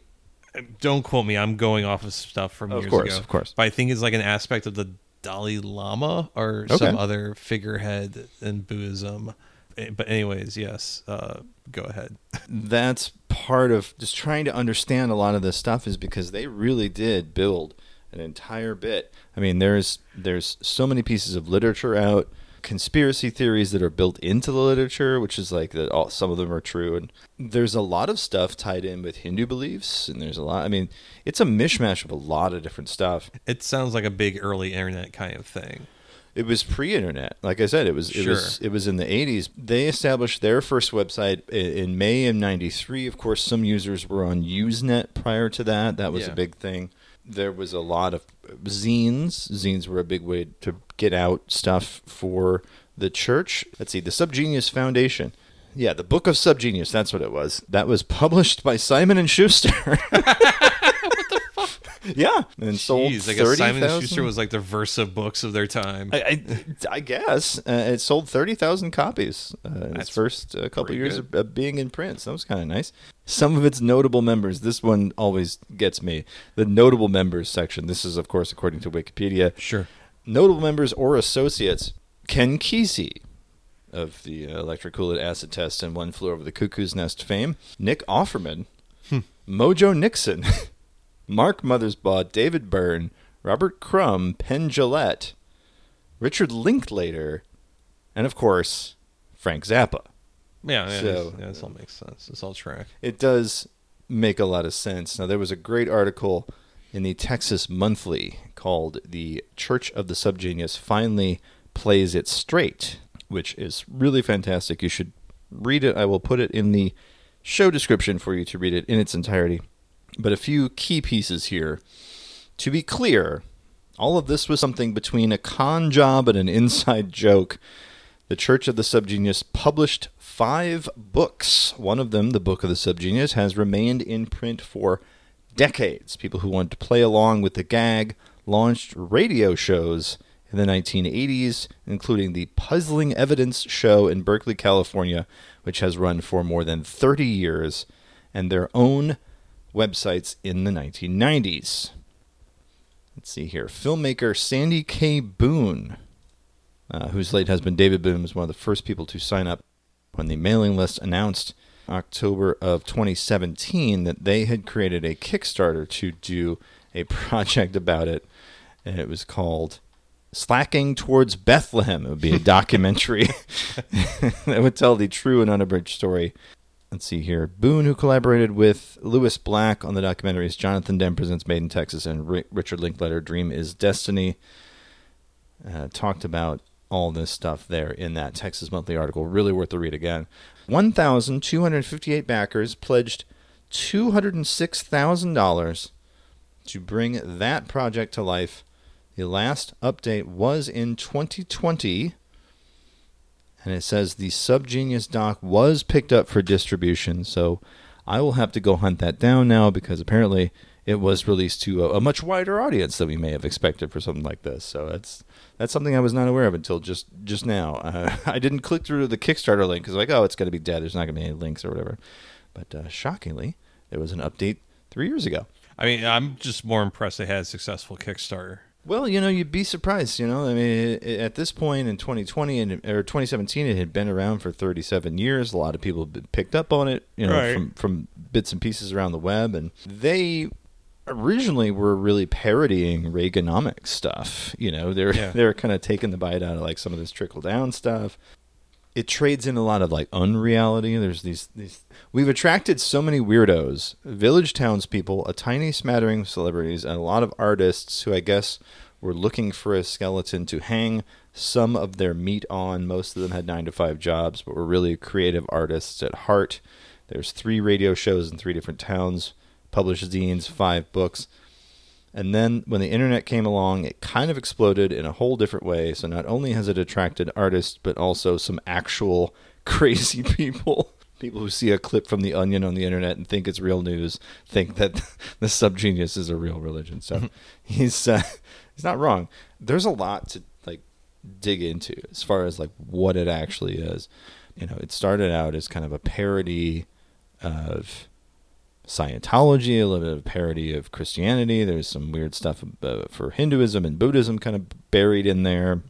Don't quote me. I'm going off of stuff from Of years course, ago. of course. But I think it's like an aspect of the Dalai Lama or Okay. some other figurehead in Buddhism. Eh, But anyways, yes. Uh, go ahead. <laughs> that's part of just trying to understand a lot of this stuff is because they really did build an entire bit. I mean, there's there's so many pieces of literature out, conspiracy theories that are built into the literature, which is like that all some of them are true, and there's a lot of stuff tied in with Hindu beliefs, and there's a lot. I mean, it's a mishmash of a lot of different stuff. It sounds like a big early internet kind of thing. It was pre-internet. Like I said, it was it was Sure. it was in the 80s. They established their first website in May of 93. Of course, some users were on Usenet prior to that. That was a big thing. There was a lot of zines. Zines were a big way to get out stuff for the church. Let's see, the Subgenius Foundation. Yeah, the Book of Subgenius, that's what it was. That was published by Simon and Schuster. <laughs> <laughs> yeah, and sold Jeez, I guess thirty Simon and Schuster was like the Verso books of their time. I, I, I guess uh, it sold thirty thousand copies uh, in its first uh, couple years of, of being in print. So that was kind of nice. Some of its notable members. This one always gets me. The notable members section. This is, of course, according to Wikipedia. Sure. Notable members or associates: Ken Kesey of the uh, Electric Kool-Aid Acid Test and One Flew Over the Cuckoo's Nest fame. Nick Offerman, Mojo Nixon, <laughs> Mark Mothersbaugh, David Byrne, Robert Crumb, Penn Jillette, Richard Linklater, and of course Frank Zappa. Yeah, yeah, So- this, yeah, this all makes sense. This all track. It does make a lot of sense. Now, there was a great article in the Texas Monthly called The Church of the Subgenius Finally Plays It Straight, which is really fantastic. You should read it. I will put it in the show description for you to read it in its entirety. But a few key pieces here. To be clear, all of this was something between a con job and an inside <laughs> joke. The Church of the Subgenius published five books. One of them, the Book of the Subgenius, has remained in print for decades. People who wanted to play along with the gag launched radio shows in the 1980s, including the Puzzling Evidence Show in Berkeley, California, which has run for more than 30 years, and their own websites in the 1990s. Let's see here. Filmmaker Sandy K. Boone, uh, whose late husband David Boone was one of the first people to sign up when the mailing list announced October of 2017 that they had created a Kickstarter to do a <laughs> project about it, and it was called Slacking Towards Bethlehem. It would be a <laughs> documentary <laughs> that would tell the true and unabridged story. Let's see here. Boone, who collaborated with Lewis Black on the documentaries Jonathan Demme Presents Made in Texas and Ri- Richard Linklater Dream is Destiny, uh, talked about all this stuff there in that Texas Monthly article. Really worth the read again. 1,258 backers pledged $206,000 to bring that project to life. The last update was in 2020. And it says the Subgenius doc was picked up for distribution. So I will have to go hunt that down now because apparently it was released to a, a much wider audience than we may have expected for something like this. So that's that's something I was not aware of until just just now. Uh, <laughs> I didn't click through the Kickstarter link because like, oh, it's going to be dead. There's not going to be any links or whatever. But uh, shockingly, there was an update three years ago. I mean, I'm just more impressed they had a successful Kickstarter. Well, you know, you'd be surprised. You know, I mean, at this point in 2020 and or 2017, it had been around for 37 years. A lot of people picked up on it, you know, Right. from from bits and pieces around the web, and they originally were really parodying Reaganomics stuff. You know, they're Yeah. <laughs> they're kind of taking the bite out of like some of this trickle down stuff. It trades in a lot of like unreality. There's these these. We've attracted so many weirdos, village townspeople, a tiny smattering of celebrities, and a lot of artists who I guess were looking for a skeleton to hang some of their meat on. Most of them had nine to five jobs, but were really creative artists at heart. There's three radio shows in three different towns, published zines, five books. And then when the internet came along, it kind of exploded in a whole different way. So not only has it attracted artists, but also some actual <laughs> crazy people. People who see a clip from The Onion on the internet and think it's real news think that <laughs> the subgenius is a real religion. So he's uh, he's not wrong. There's a lot to like dig into as far as like what it actually is. You know, it started out as kind of a parody of Scientology, a little bit of parody of Christianity. There's some weird stuff uh, for Hinduism and Buddhism kind of buried in there.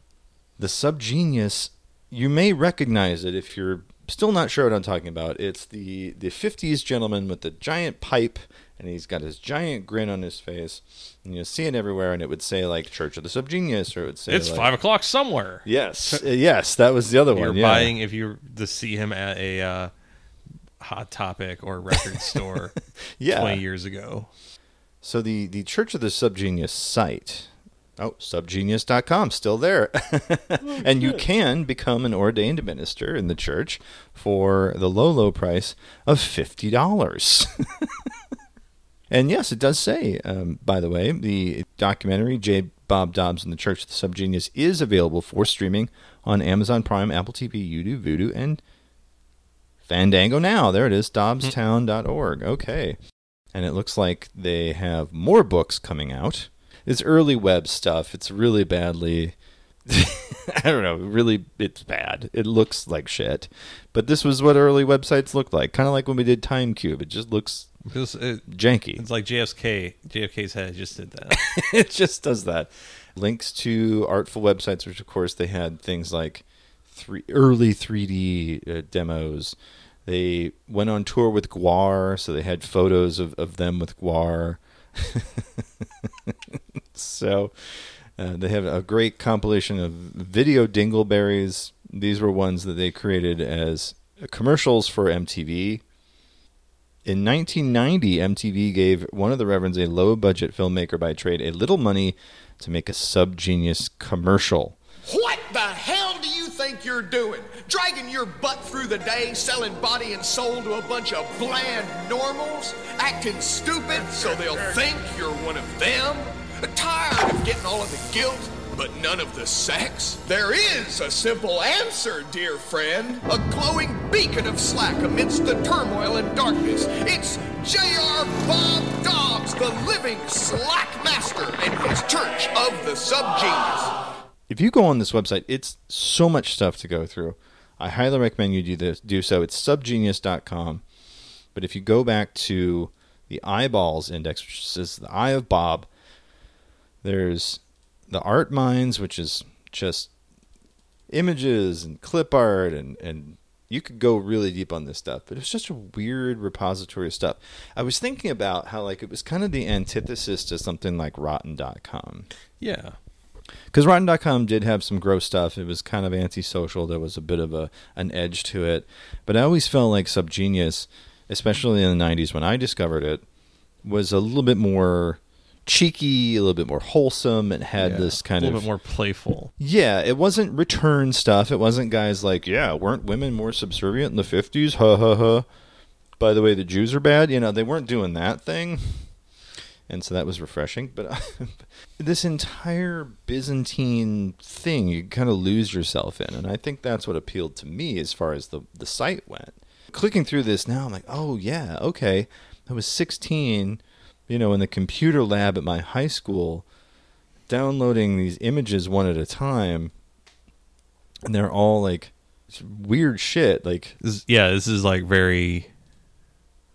The subgenius, you may recognize it if you're still not sure what I'm talking about. It's the, the 50s gentleman with the giant pipe, and he's got his giant grin on his face. And you see it everywhere, and it would say, like, Church of the Subgenius, or it would say, It's like, five o'clock somewhere. Yes, uh, yes, that was the other one. You're one. yeah. buying if you to see him at a uh, Hot Topic or record <laughs> store Yeah. 20 years ago. So the the Church of the Subgenius site, oh, subgenius.com, still there. <laughs> and you can become an ordained minister in the church for the low, low price of $50. <laughs> and yes, it does say, um, by the way, the documentary, J. Bob Dobbs and the Church of the Subgenius, is available for streaming on Amazon Prime, Apple TV, YouTube, Vudu, and Fandango Now. There it is, dobbstown.org. Okay. and it looks like they have more books coming out. It's early web stuff. It's really badly. <laughs> I don't know. Really, it's bad. It looks like shit. But this was what early websites looked like. Kind of like when we did Time Cube. It just looks it, janky. it's like JFK. JFK's head just did that. <laughs> it just does that. Links to artful websites, which of course they had things like three early 3D uh, demos. They went on tour with GWAR, so they had photos of, of them with GWAR. <laughs> so uh, they have a great compilation of video dingleberries. These were ones that they created as commercials for MTV. In 1990, MTV gave one of the Reverends, a low budget filmmaker by trade, a little money to make a subgenius commercial. What the hell think you're doing? Dragging your butt through the day, selling body and soul to a bunch of bland normals? Acting stupid so they'll think you're one of them? Tired of getting all of the guilt, but none of the sex? There is a simple answer, dear friend. A glowing beacon of slack amidst the turmoil and darkness. It's J.R. Bob Dobbs, the living slack master, and his church of the subgenius. If you go on this website, it's so much stuff to go through. I highly recommend you do this. Do so. It's subgenius.com. But if you go back to the eyeballs index, which is the eye of Bob, there's the art minds, which is just images and clip art, and and you could go really deep on this stuff. But it's just a weird repository of stuff. I was thinking about how like it was kind of the antithesis to something like Rotten.com. yeah. Because Rotten.com did have some gross stuff. It was kind of antisocial. There was a bit of a an edge to it. But I always felt like Subgenius, especially in the 90s when I discovered it, was a little bit more cheeky, a little bit more wholesome. It had Yeah. this kind of a little of bit more playful. yeah, it wasn't return stuff. It wasn't guys like, yeah, weren't women more subservient in the 50s? Ha ha ha. By the way, the Jews are bad. You know, they weren't doing that thing. And so that was refreshing. But <laughs> this entire Byzantine thing, you kind of lose yourself in. And I think that's what appealed to me as far as the, the site went. Clicking through this now, I'm like, oh, yeah, okay. I was 16, you know, in the computer lab at my high school downloading these images one at a time and they're all like weird shit like yeah, this is like very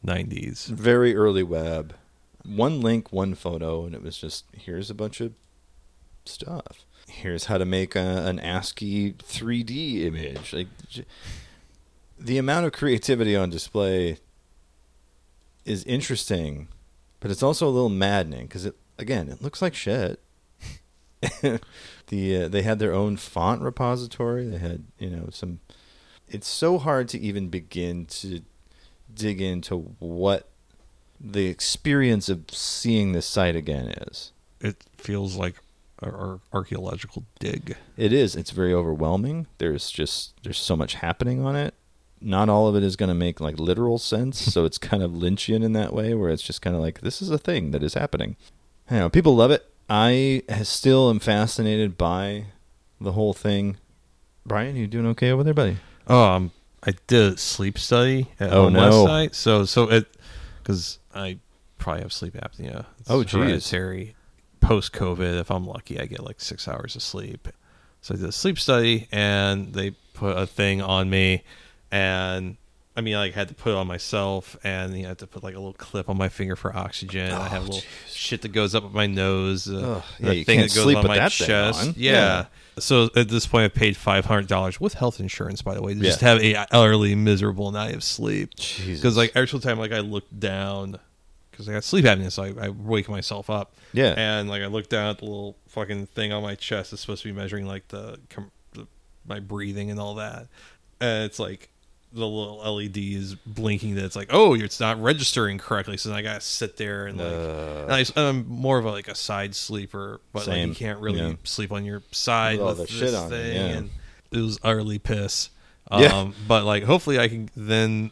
90s. very early web one link one photo and it was just here's a bunch of stuff here's how to make a, an ascii 3d image like the amount of creativity on display is interesting but it's also a little maddening because it again it looks like shit <laughs> the uh, they had their own font repository. They had you know some. It's so hard to even begin to dig into what the experience of seeing this site again is. It feels like an archaeological dig. It is. It's very overwhelming. There's just there's so much happening on it. Not all of it is going to make like literal sense, so it's kind of Lynchian in that way, where it's just kind of like this is a thing that is happening. I know people love it. I still am fascinated by the whole thing. Brian, you doing okay over there, buddy? Oh, um, I did a sleep study at Oh, no. last night. So, so it, because I probably have sleep apnea. It's Oh, geez. hereditary. Post COVID, if I'm lucky, I get like six hours of sleep. So I did a sleep study, and they put a thing on me, and I mean, like, I had to put it on myself, and you had to put like a little clip on my finger for oxygen. I have a little shit that goes up my nose, uh, Ugh, yeah, thing that goes sleep on with my that thing chest. on. Yeah. Yeah. So at this point, I've paid five hundred dollars with health insurance, by the way, to just have a utterly miserable night of sleep. Because like actual time, like I look down, because I got sleep apnea, so I, I wake myself up. Yeah. And like I look down at the little fucking thing on my chest. It's supposed to be measuring like the, com- the my breathing and all that, and it's like the little LED is blinking that it's like, oh, it's not registering correctly. So then I gotta sit there and like, and I, am more of a, like a side sleeper, but like Same. you can't really Yeah. sleep on your side With all with the this shit on it, thing, yeah. and it was utterly piss. Um, Yeah. But like, hopefully, I can then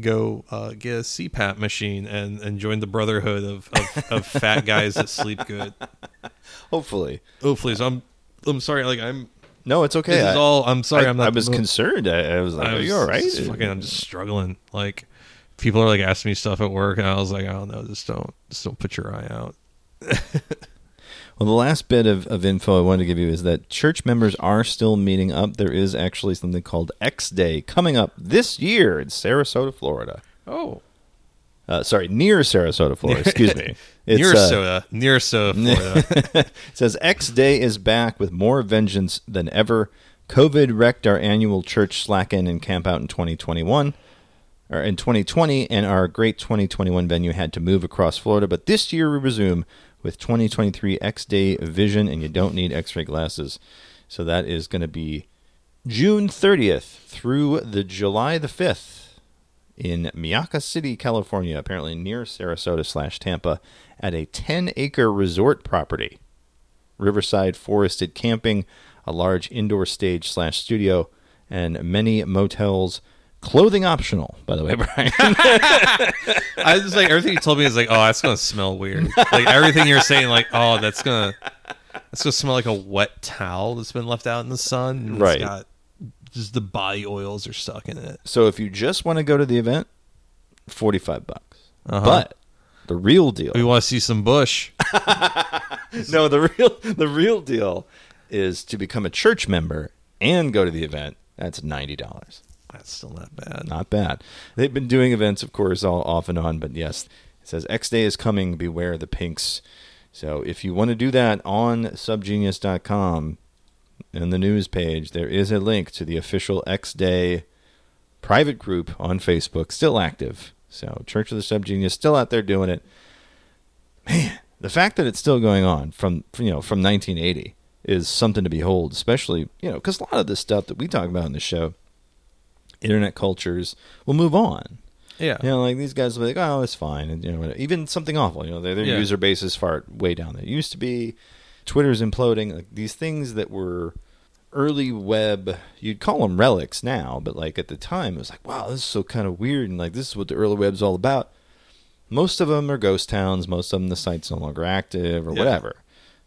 go uh, get a CPAP machine and, and join the brotherhood of, of, of fat guys that sleep good. <laughs> Hopefully. Hopefully, so I'm I'm sorry, like I'm. No, it's okay. This is I- all. I'm sorry. I, I'm not. I was concerned. I, I was like, I "Are you all right?" just fucking, I'm just struggling. Like, people are like asking me stuff at work, and I was like, I don't know, just don't, just don't put your eye out. <laughs> Well, the last bit of, of info I wanted to give you is that church members are still meeting up. There is actually something called X Day coming up this year in Sarasota, Florida. Oh, Uh, sorry, near Sarasota, Florida. <laughs> Excuse me. It's, near uh, soda, near soda, <laughs> Florida. it says X Day is back with more vengeance than ever. COVID wrecked our annual church slack in and camp out in 2021 or in 2020, and our great 2021 venue had to move across Florida. But this year we resume with 2023 X Day Vision, and you don't need X-ray glasses. So that is going to be June 30th through the July the 5th in Myakka City, California, apparently near Sarasota slash Tampa, at a 10 acre resort property. Riverside forested camping, a large indoor stage slash studio, and many motels. Clothing optional, by the way, <laughs> Brian. I was like, everything you told me is like, oh, that's gonna smell weird. Like everything you're saying, like, oh, that's gonna, that's gonna smell like a wet towel that's been left out in the sun. Right. Got just the body oils are stuck in it. so if you just want to go to the event, 45 bucks. Uh-huh. But the real deal. We want to see some bush. <laughs> no, the real the real deal is to become a church member and go to the event. That's ninety dollars. That's still not bad. Not bad. They've been doing events, of course, all off and on, but yes, it says X Day is coming. Beware the pinks. So if you want to do that on subgenius.com in the news page, there is a link to the official X Day private group on Facebook, still active. So Church of the Subgenius still out there doing it. Man, the fact that it's still going on from you know from 1980 is something to behold, especially you know because a lot of the stuff that we talk about in the show, internet cultures will move on. Yeah. You know, like these guys will be like, oh, it's fine. And, you know, even something awful, you know, their, their Yeah. user base is far way down it used to be. Twitter's imploding. Like these things that were early web, you'd call them relics now, but like at the time, it was like, wow, this is so kind of weird. And like, this is what the early web's all about. Most of them are ghost towns. Most of them, the site's no longer active or Yeah. whatever.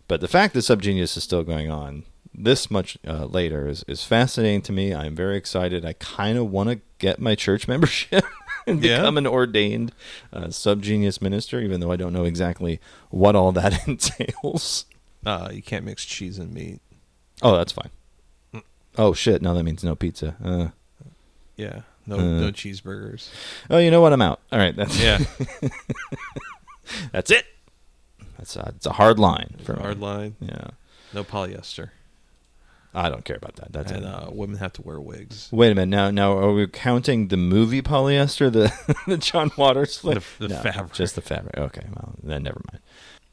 But the fact that Subgenius is still going on this much uh, later is, is fascinating to me. I'm very excited. I kind of want to get my church <laughs> membership and Yeah? become an ordained uh, Subgenius minister, even though I don't know exactly what all that <laughs> entails. Uh, you can't mix cheese and meat. Oh, that's fine. Oh shit! No, that means no pizza. Uh, Yeah. No, Uh. no cheeseburgers. oh, you know what? I'm out. All right, that's Yeah. <laughs> that's it. That's a, it's a hard line for me. Hard line. Yeah, No polyester. I don't care about that. That's and it. uh, women have to wear wigs. Wait a minute. Now, now, are we counting the movie polyester, the <laughs> the John Waters flick? The- the No, fabric. just the fabric. Okay, well, then never mind.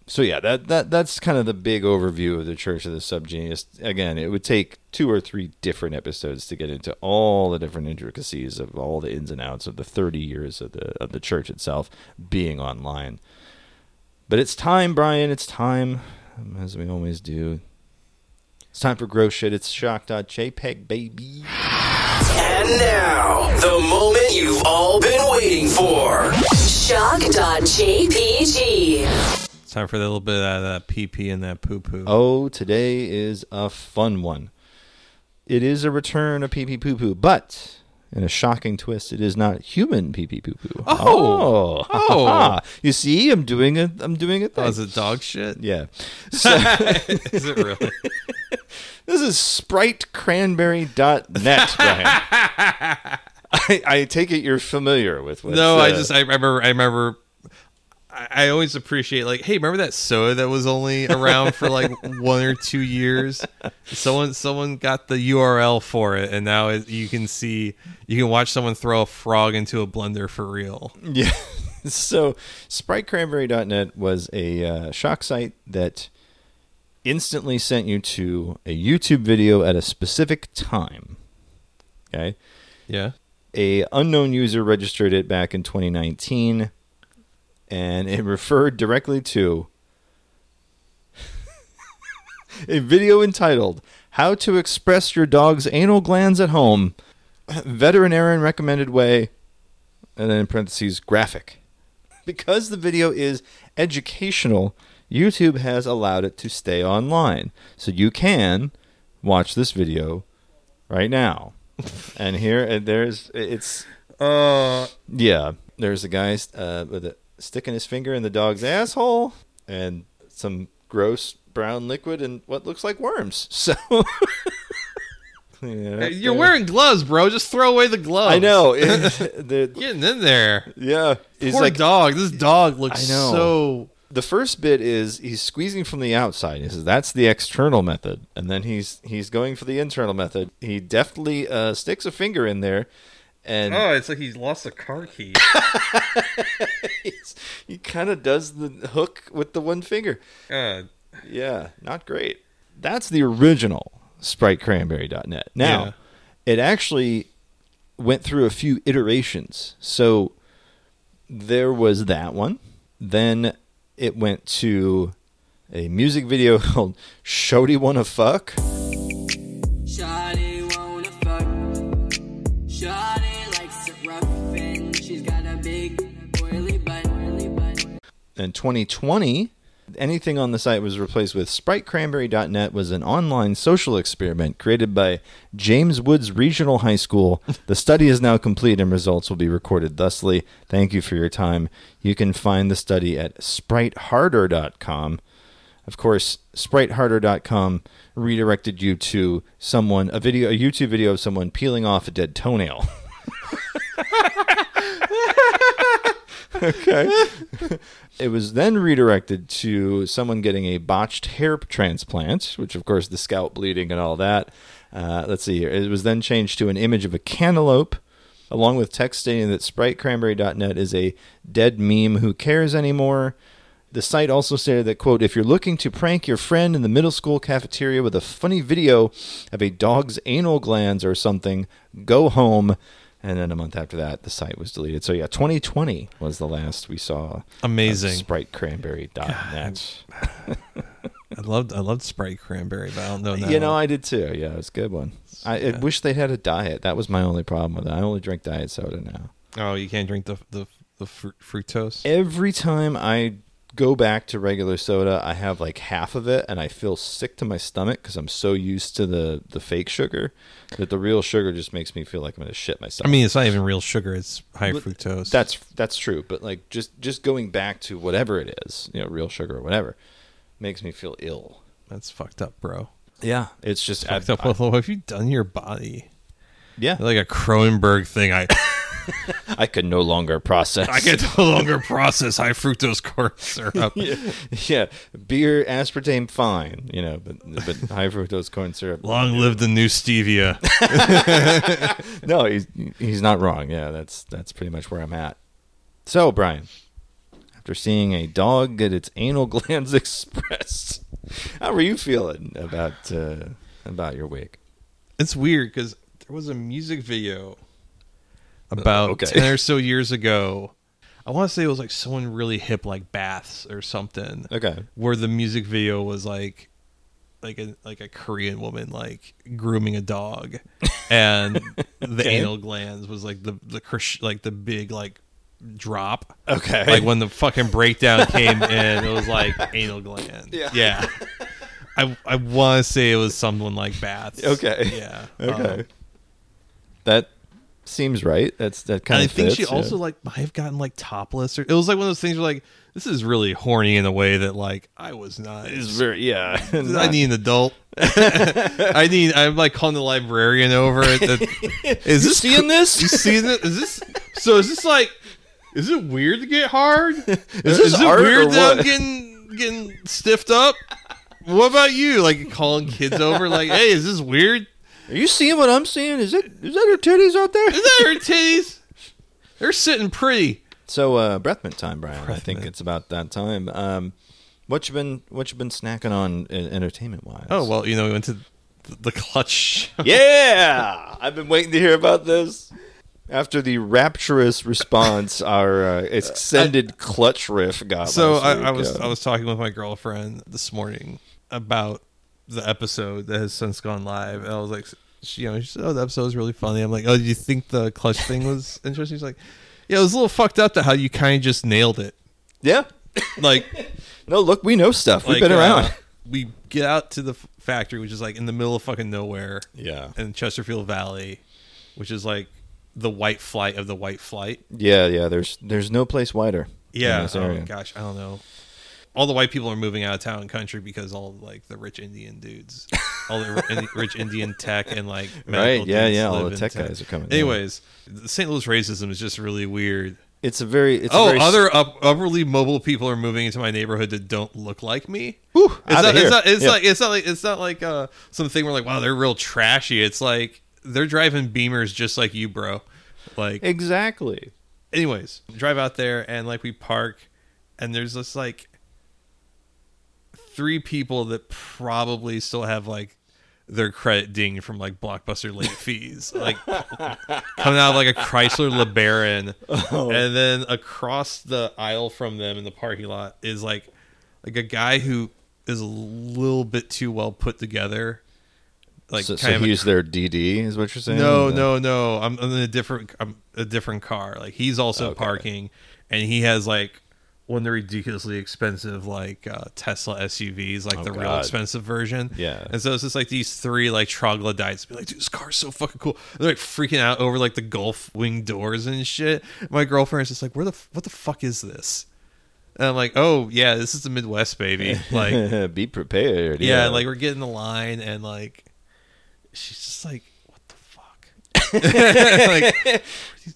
So yeah, that that that's kind of the big overview of the Church of the Subgenius. Again, it would take two or three different episodes to get into all the different intricacies of all the ins and outs of the 30 years of the of the church itself being online. But it's time, Brian. It's time, as we always do. It's time for gross shit. It's shock.jpg, baby. And now, the moment you've all been waiting for. Shock.jpg. Time for a little bit of that pee pee and that poo poo. Oh, today is a fun one. It is a return of pee pee poo poo, but in a shocking twist, it is not human pee pee poo poo. Oh. Oh. oh. <laughs> you see, I'm doing it. I'm doing it. Oh, is it dog shit? Yeah. <laughs> So, is it really? <laughs> this is spritecranberry.net, Brian. I, I take it you're familiar with. No, I uh, just I remember I remember I, always appreciate like, hey, remember that soda that was only around for like <laughs> one or two years? Someone someone got the URL for it, and now it, you can see you can watch someone throw a frog into a blender for real. Yeah. <laughs> so spritecranberry.net was a uh, shock site that instantly sent you to a YouTube video at a specific time. Okay. Yeah. A unknown user registered it back in 2019 and it <laughs> referred directly to a video entitled How to Express Your Dog's Anal Glands at Home, Veterinarian Recommended Way, and then in parentheses, graphic. Because the video is educational, YouTube has allowed it to stay online. So you can watch this video right now. and here, and there's, it's, Uh, yeah. there's a guy uh, with a sticking his finger in the dog's asshole and some gross brown liquid and what looks like worms. <laughs> So Yeah, You're yeah. wearing gloves, bro. Just throw away the gloves. I know. <laughs> It- the- Getting in there. yeah, he's Poor like dog. This dog looks I know. so. the first bit is he's squeezing from the outside. He says that's the external method, and then he's he's going for the internal method. He deftly uh, sticks a finger in there, and Oh, it's like he's lost a car key. <laughs> he kind of does the hook with the one finger. uh, Yeah, not great. That's the original SpriteCranberry.net. Now, Yeah. it actually went through a few iterations. So there was that one. Then it went to a music video <laughs> called Shawty Wanna Fuck. Shawty In 2020, anything on the site was replaced with SpriteCranberry.net was an online social experiment created by James Woods Regional High School. <laughs> the study is now complete and results will be recorded thusly. Thank you for your time. You can find the study at SpriteHarder.com. Of course, SpriteHarder.com redirected you to someone, a video, a YouTube video of someone peeling off a dead toenail. <laughs> okay. it was then redirected to someone getting a botched hair transplant, which, of course, the scalp bleeding and all that. Uh, let's see here. It was then changed to an image of a cantaloupe, along with text stating that SpriteCranberry.net is a dead meme. Who cares anymore? The site also stated that, quote, if you're looking to prank your friend in the middle school cafeteria with a funny video of a dog's anal glands or something, go home. And then a month after that, the site was deleted. So, yeah, 2020 was the last we saw. Amazing. Of SpriteCranberry.net. I loved I loved Sprite Cranberry, but I don't know now. You know, I did too. Yeah, it was a good one. I, I wish they had a diet. That was my only problem with it. I only drink diet soda now. oh, you can't drink the the the fru- fructose. Every time I go back to regular soda, I have like half of it, and I feel sick to my stomach because I'm so used to the the fake sugar that the real sugar just makes me feel like I'm gonna shit myself. I mean, it's not even real sugar; it's high But fructose. That's that's true, but like just just going back to whatever it is, you know, real sugar or whatever, makes me feel ill. that's fucked up, bro. Yeah, it's just Fucked I- up. What have you done to your body? yeah. Like a Cronenberg thing. I <laughs> <laughs> I could no longer process. I can no longer process high fructose corn <laughs> syrup. yeah, yeah, beer, aspartame, fine, you know, but but high fructose corn syrup. Long live the new stevia. <laughs> No, he's he's not wrong. Yeah, that's that's pretty much where I'm at. So, Brian, after seeing a dog get its anal glands expressed, how were you feeling about uh, about your week? It's weird because there was a music video about okay. 10 or so <laughs> years ago. I want to say it was like someone really hip, like Baths or something. Okay. Where the music video was like, like a like a Korean woman like grooming a dog, and <laughs> the Okay. anal glands was like the the crush, like the big like drop. Okay. Like when the fucking breakdown <laughs> came in, it was like anal gland. Yeah. Yeah. I I want to say it was someone like Baths. Okay. Yeah. Okay. Um, that seems right. That's that and of. I think fits, she yeah. also like might have gotten like topless or it was like one of those things where like this is really horny in a way that like I was not. is very yeah. <laughs> I <laughs> need an adult. <laughs> I need. I'm like calling the librarian over. At the, is this seeing this? You seeing it? Is this? So is this like? Is it weird to get hard? Is this it weird that I'm getting getting stiffed up? What about you? Like calling kids over? Like, hey, is this weird? Are you seeing what I'm seeing? Is it is that her titties out there? Is that her titties? They're sitting pretty. So uh breath mint time, Brian. I think mint. it's about that time. Um what you been what you been snacking on entertainment wise? Oh well, you know we went to the, clutch. <laughs> Yeah, I've been waiting to hear about this. After the rapturous response, <laughs> our uh, extended clutch riff got. So I, I was uh, I was talking with my girlfriend this morning about the episode that has since gone live, and I was like, she, you know, she said, "Oh, the episode was really funny." I'm like, "Oh, do you think the clutch thing was <laughs> interesting?" She's like, "Yeah, it was a little fucked up to how you kind of just nailed it." yeah. Like, <laughs> No, look, we know stuff. We've like, been uh, around. we get out to the factory, which is like in the middle of fucking nowhere, Yeah. in Chesterfield Valley, which is like the white flight of the white flight. Yeah, yeah. There's there's no place wider. Yeah. Oh gosh, I don't know. All the white people are moving out of town and country because all like the rich Indian dudes, all the rich Indian tech and like <laughs> Right, yeah, yeah, all the tech town. guys are coming. Anyways, the St. Louis racism is just really weird. It's a very. It's a oh, very other up, upperly mobile people are moving into my neighborhood that don't look like me. Whew, it's not, it's not. It's Yeah. like. It's not like. It's not like uh, something where like, wow, they're real trashy. It's like they're driving Beamers just like you, bro. Like exactly. anyways, drive out there and like we park, and there's this like three people that probably still have like their credit dinged from like blockbuster late fees, like <laughs> coming out of like a Chrysler LeBaron, Oh. and then across the aisle from them in the parking lot is like like a guy who is a little bit too well put together. Like so, so of a he's their DD, is what you're saying? no, The- no, no. I'm, I'm in a different, I'm a different car. Like he's also Okay. parking, and he has like one of the ridiculously expensive like uh, Tesla SUVs, like Oh, the real expensive version. Yeah. And so it's just like these three like troglodytes be like, dude, this car's so fucking cool. They're like freaking out over like the gull wing doors and shit. My girlfriend's just like, where the f- what the fuck is this? And I'm like, oh yeah, this is the Midwest, baby. <laughs> Like be prepared. yeah, Yeah, like we're getting the line, and like she's just like, "What the fuck?" <laughs> like <laughs>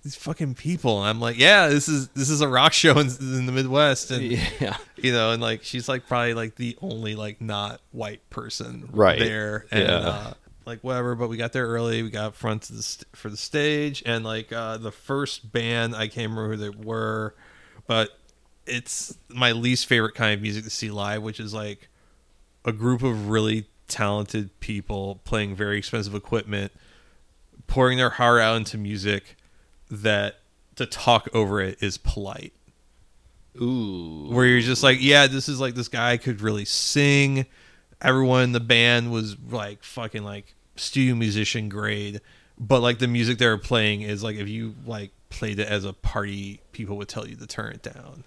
these, fucking people. And I'm like, "Yeah, this is this is a rock show in, in the Midwest," and Yeah. you know, and like she's like probably like the only like not white person Right. there, and Yeah. uh, like whatever. But we got there early. We got up front to the st- for the stage, and like uh, the first band I can't remember who they were, but it's my least favorite kind of music to see live, which is like a group of really talented people playing very expensive equipment, pouring their heart out into music that to talk over it is polite. Ooh. Where you're just like, yeah, this is like this guy could really sing. Everyone in the band was like fucking like studio musician grade, but like the music they were playing is like if you like played it as a party, people would tell you to turn it down.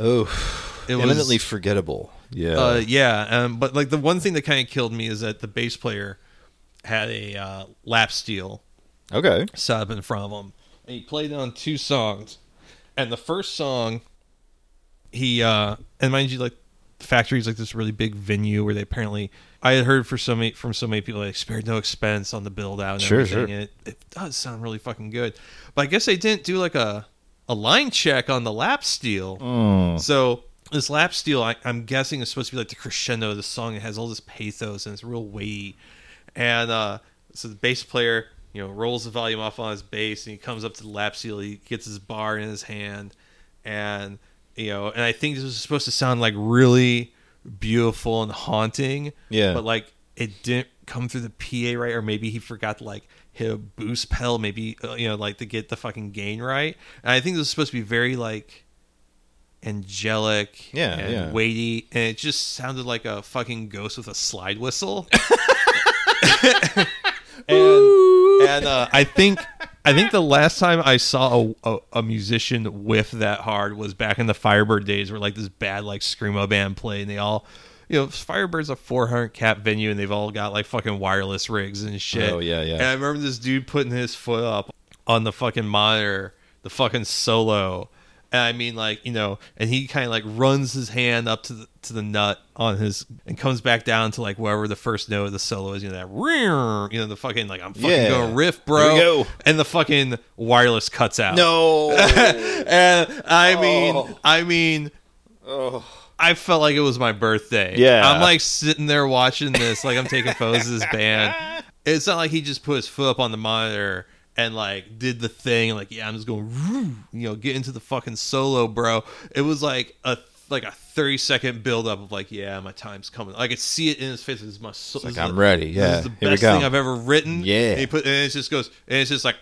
Oh, It was- eminently forgettable. Yeah. Uh, yeah, um, but like the one thing that kind of killed me is that the bass player had a uh, lap steel okay. set up in front of him, and he played on two songs. And the first song, he uh, and mind you, like the factory is like this really big venue where they apparently I had heard for so many from so many people they spared no expense on the build out and Sure, everything, sure. and it, it does sound really fucking good. But I guess they didn't do like a a line check on the lap steel. Mm. So this lap steel, I, I'm guessing, is supposed to be like the crescendo of the song. It has all this pathos and it's real weighty. And uh, so the bass player, you know, rolls the volume off on his bass and he comes up to the lap steel. He gets his bar in his hand, and you know, and I think this was supposed to sound like really beautiful and haunting. Yeah. But like it didn't come through the PA right, or maybe he forgot to like hit a boost pedal, maybe uh, you know, like to get the fucking gain right. And I think this was supposed to be very like angelic Yeah, and yeah. weighty and it just sounded like a fucking ghost with a slide whistle <laughs> <laughs> and and uh, I think I think the last time I saw a, a, a musician whiff that hard was back in the Firebird days, where like this bad like screamo band played, and they all, you know, Firebird's a 400 cap venue, and they've all got like fucking wireless rigs and shit. Oh, yeah, yeah. And I remember this dude putting his foot up on the fucking monitor, the fucking solo. And I mean, like you know, and he kind of like runs his hand up to the to the nut on his, and comes back down to like wherever the first note of the solo is. You know that, "Rear," you know the fucking like I'm fucking Yeah. going riff, bro. Go. And the fucking wireless cuts out. No. <laughs> and oh. I mean, Oh. I mean, I felt like it was my birthday. Yeah. I'm like sitting there watching this, like I'm taking photos of this band. <laughs> It's not like he just put his foot up on the monitor and like did the thing, like yeah, I'm just going, you know, get into the fucking solo, bro. It was like a like a 30 second build up of like, yeah, my time's coming. I could see it in his face. it's my soul. like, I'm ready. This Yeah. is the Here we best go. thing I've ever written. Yeah. And, he put, and it just goes, and it's just like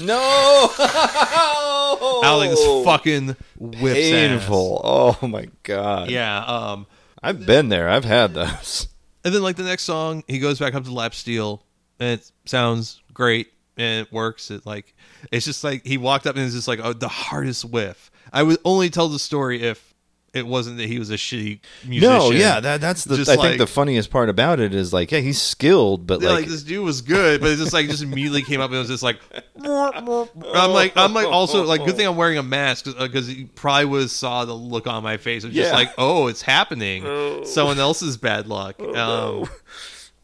no. out like this fucking whips ass. Painful. Oh my god. Yeah. Um. I've been there. I've had those. And then like the next song, he goes back up to lap steel, and it sounds great and it works. It like it's just like he walked up and it's just like oh, the hardest whiff. I would only tell the story if it wasn't that he was a shitty musician. No, yeah, that that's the. Just I like- think the funniest part about it is like, yeah, he's skilled, but Yeah, like, like, this dude was good, but it just like just immediately came up and it was just like I'm like, I'm like, also like, good thing I'm wearing a mask because he probably was saw the look on my face of just Yeah. like, oh, it's happening. Someone else's bad luck. Um,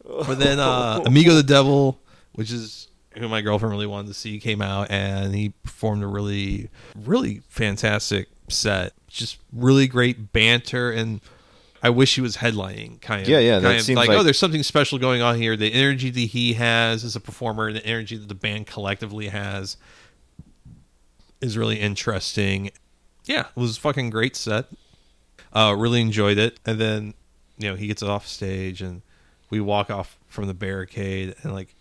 but <laughs> then uh, Amigo the Devil, which is who my girlfriend really wanted to see, came out and he performed a really, really fantastic set. Just really great banter and. I wish he was headlining, kind of. Yeah, yeah, that seems like, like- oh, there's something special going on here. The energy that he has as a performer, and the energy that the band collectively has, is really interesting. Yeah, it was a fucking great set. Uh, really enjoyed it. And then, you know, he gets off stage and we walk off from the barricade and like,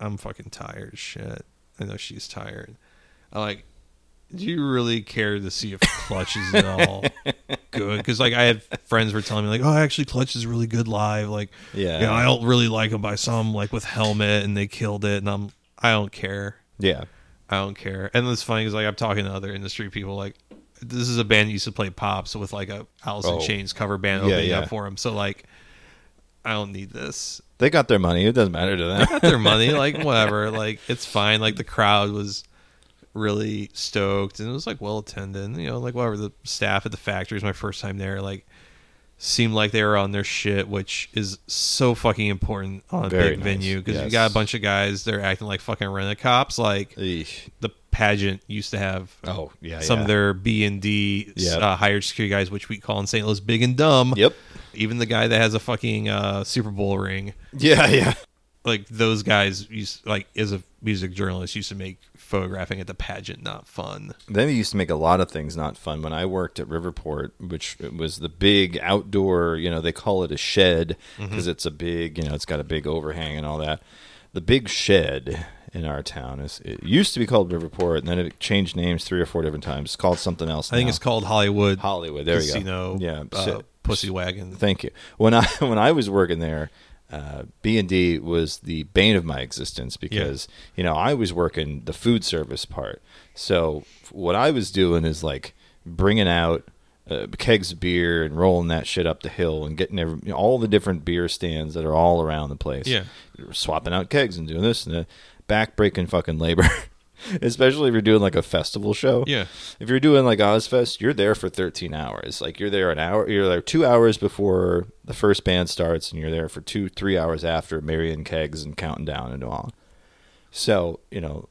I'm fucking tired shit. I know she's tired. I'm like, do you really care to see if Clutch is at all <laughs> good? Because like I had friends were telling me like, oh, actually Clutch is really good live. Like, Yeah. you know, I don't really like them. but I saw him like with helmet and they killed it, and I'm I don't care. Yeah. I don't care. And it's funny because like I'm talking to other industry people like this is a band that used to play pops with like a Alice in Oh. Chains cover band Yeah, opening yeah. up for him. So like I don't need this. They got their money. It doesn't matter to them. Got their money, <laughs> like whatever. Like it's fine. Like the crowd was really stoked and it was like well attended. You know, like whatever the staff at the factory was my first time there, like seemed like they were on their shit, which is so fucking important on a Very big nice. venue because you got a bunch of guys they're acting like fucking rent a cops like Eesh. the pageant used to have Oh, yeah, some yeah. of their B and D Yep. uh, hired security guys, which we call in St. Louis big and dumb. Yep. Even the guy that has a fucking uh, Super Bowl ring, Yeah, yeah. like those guys used like as a music journalist used to make photographing at the pageant not fun. Then they used to make a lot of things not fun. When I worked at Riverport, which was the big outdoor, you know, they call it a shed because it's a big, you know, it's got a big overhang and all that. The big shed in our town is it used to be called Riverport, and then it changed names three or four different times. It's called something else. I think now. it's called Hollywood. Hollywood. There you go. Casino. Yeah, uh, so- Pussy Wagon. Thank you. When I <laughs> when I was working there, uh, B and D was the bane of my existence because you know I was working the food service part. So what I was doing is like bringing out uh, kegs of beer and rolling that shit up the hill and getting every, you know, all the different beer stands that are all around the place. Yeah. swapping out kegs and doing this and that. Back-breaking fucking labor. <laughs> <laughs> Especially if you're doing like a festival show. Yeah. If you're doing like Ozzfest, you're there for 13 hours. Like you're there an hour, you're there two hours before the first band starts, and you're there for two, three hours after Marion kegs and counting down and all. So you know,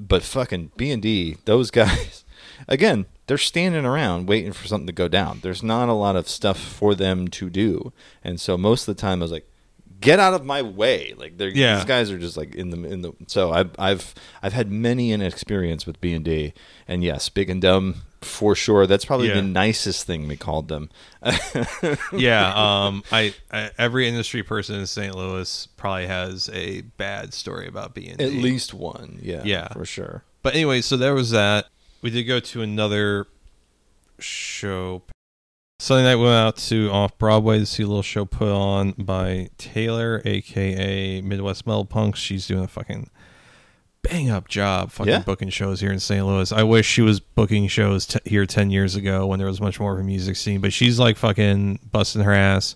but fucking B and D, those guys, <laughs> again, they're standing around waiting for something to go down. There's not a lot of stuff for them to do, and so most of the time I was like. Get out of my way! Like they're, Yeah. these guys are just like in the in the. So I've I've I've had many an experience with B and D, and yes, big and dumb for sure. That's probably Yeah. the nicest thing we called them. <laughs> yeah, um, I, I every industry person in St. Louis probably has a bad story about B and D. At least one, yeah, Yeah. for sure. But anyway, so there was that. We did go to another show. Sunday night we went out to off Broadway to see a little show put on by Taylor, aka Midwest Metal Punks. She's doing a fucking bang up job fucking Yeah. booking shows here in St. Louis. I wish she was booking shows t- here 10 years ago when there was much more of a music scene, but she's like fucking busting her ass,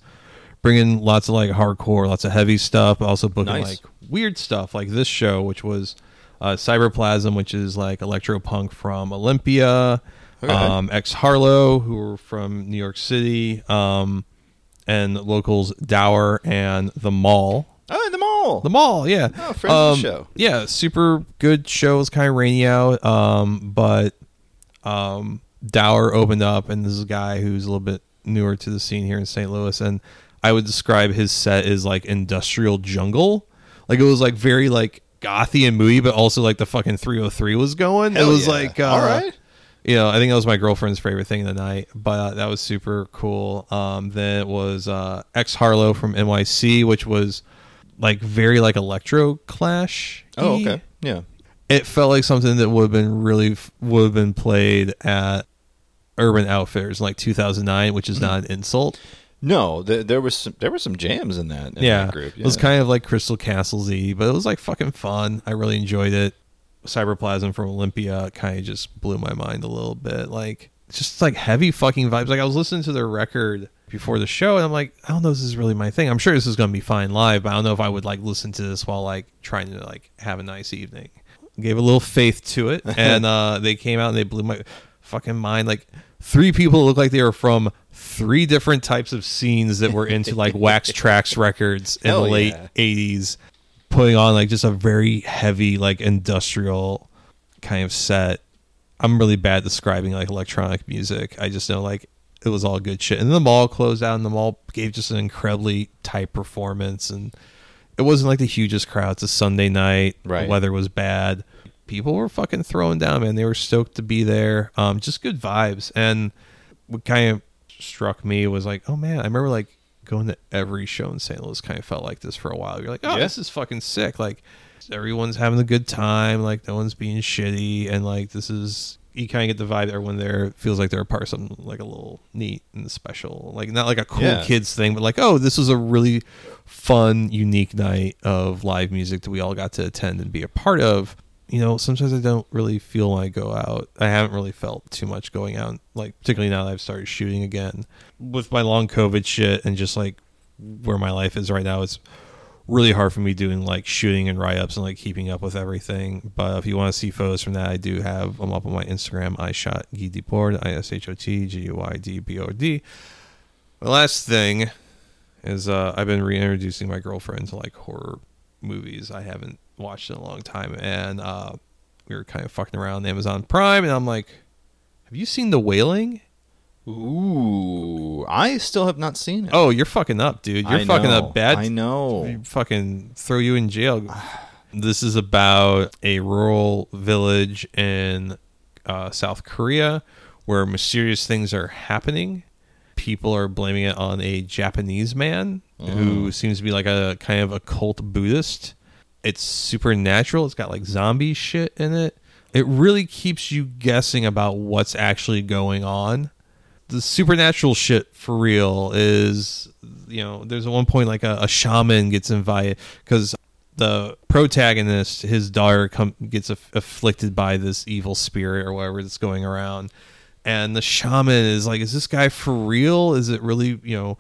bringing lots of like hardcore, lots of heavy stuff, but also booking Nice. like weird stuff like this show, which was uh, Cyberplasm, which is like electro punk from Olympia, Okay. um, ex Harlow, who were from New York City, um, and locals Dower and the Mall. Oh, the mall. The Mall, yeah. Oh, friends of the Um, show. Yeah, super good show. It was kind of rainy out, um, but um, Dower opened up, and this is a guy who's a little bit newer to the scene here in St. Louis, and I would describe his set as like industrial jungle. Like it was like very like gothy and moody, but also like the fucking 303 was going. Hell it was yeah. like uh, All right. You know, I think that was my girlfriend's favorite thing of the night, but uh, that was super cool. Um, then it was uh, X Harlow from NYC, which was like very like electro clash. Oh, okay. Yeah. It felt like something that would have been really would have been played at Urban Outfitters in like 2009, which is Mm-hmm. not an insult. No, th- there was some, there were some jams in that, in yeah, that group. it was kind of like Crystal Castlesy, but it was like fucking fun. I really enjoyed it. Cyberplasm from Olympia kind of just blew my mind a little bit. Like just like heavy fucking vibes. Like I was listening to their record before the show, and I'm like, I don't know, if this is really my thing. I'm sure this is gonna be fine live, but I don't know if I would like listen to this while like trying to like have a nice evening. gave a little faith to it, <laughs> and uh, they came out and they blew my fucking mind. Like three people looked like they were from three different types of scenes that were into like Wax Trax records in Hell the late yeah. '80s, putting on like just a very heavy like industrial kind of set. I'm really bad describing like electronic music. I just know like it was all good shit. And then the mall closed out, and the mall gave just an incredibly tight performance. And it wasn't like the hugest crowd. It's a Sunday night. Right. The weather was bad. People were fucking throwing down, man. They were stoked to be there. Um, just good vibes. And what kind of struck me was like, oh man, I remember like going to every show in St. Louis. Kind of felt like this for a while. You're like, oh, Yeah. this is fucking sick. Like everyone's having a good time. Like no one's being shitty, and like this is you kind of get the vibe everyone there feels like they're a part of something like a little neat and special. Like not like a cool Yeah. kids thing, but like oh, this was a really fun, unique night of live music that we all got to attend and be a part of. You know, sometimes I don't really feel when I go out. I haven't really felt too much going out, like particularly now that I've started shooting again with my long COVID shit and just like where my life is right now. It's really hard for me doing like shooting and write ups and like keeping up with everything. But if you want to see photos from that, I do have them up on my Instagram. I shot Guy Debord, I S H O T G U I D B O D. The last thing is uh, I've been reintroducing my girlfriend to like horror movies I haven't watched in a long time, and uh, we were kind of fucking around Amazon Prime, and I'm like, "Have you seen The Wailing?" Ooh, I still have not seen it. Oh, you're fucking up, dude. You're I fucking know, up bad. I know. Fucking throw you in jail. <sighs> this is about a rural village in uh, South Korea where mysterious things are happening. People are blaming it on a Japanese man who seems to be like a kind of occult Buddhist. It's supernatural. It's got like zombie shit in it. It really keeps you guessing about what's actually going on the supernatural shit for real is you know there's at one point like a, a shaman gets invited because the protagonist his daughter come, gets aff- afflicted by this evil spirit or whatever that's going around and the shaman is like is this guy for real is it really you know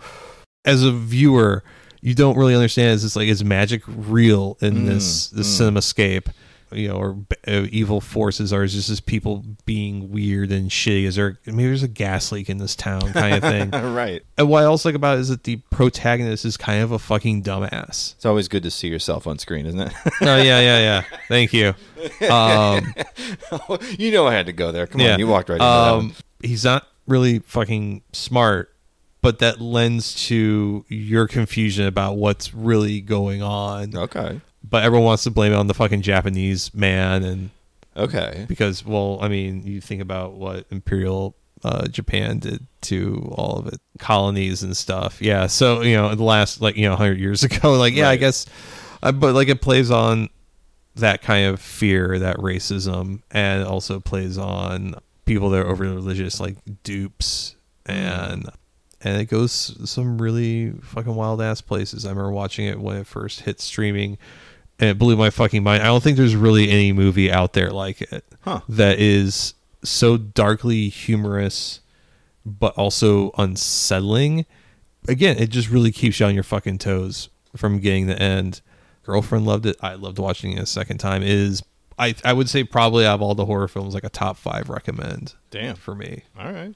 as a viewer you don't really understand is this like is magic real in this this cinemascape? You know or uh, evil forces or is this just people being weird and shitty? Is there maybe there's a gas leak in this town kind of thing. <laughs> Right. and what i also like about it is that the protagonist is kind of a fucking dumbass. It's always good to see yourself on screen, isn't it? <laughs> oh yeah yeah yeah. Thank you. Um <laughs> you know I had to go there. Come yeah. on, you walked right into that. um he's not really fucking smart but that lends to your confusion about what's really going on Okay. but everyone wants to blame it on the fucking Japanese man, and Okay. because well, I mean, you think about what Imperial uh, Japan did to all of it colonies and stuff. Yeah, so you know, in the last like you know hundred years <laughs> ago, like yeah, I guess, uh, but like it plays on that kind of fear, that racism, and also plays on people that are over religious, like dupes, and and it goes some really fucking wild ass places. I remember watching it when it first hit streaming, and it blew my fucking mind. I don't think there's really any movie out there like it Huh. that is so darkly humorous, but also unsettling. Again, it just really keeps you on your fucking toes from getting the end. Girlfriend loved it. I loved watching it a second time. It is I I would say probably out of all the horror films, like a top five recommend. Damn. for me. All right.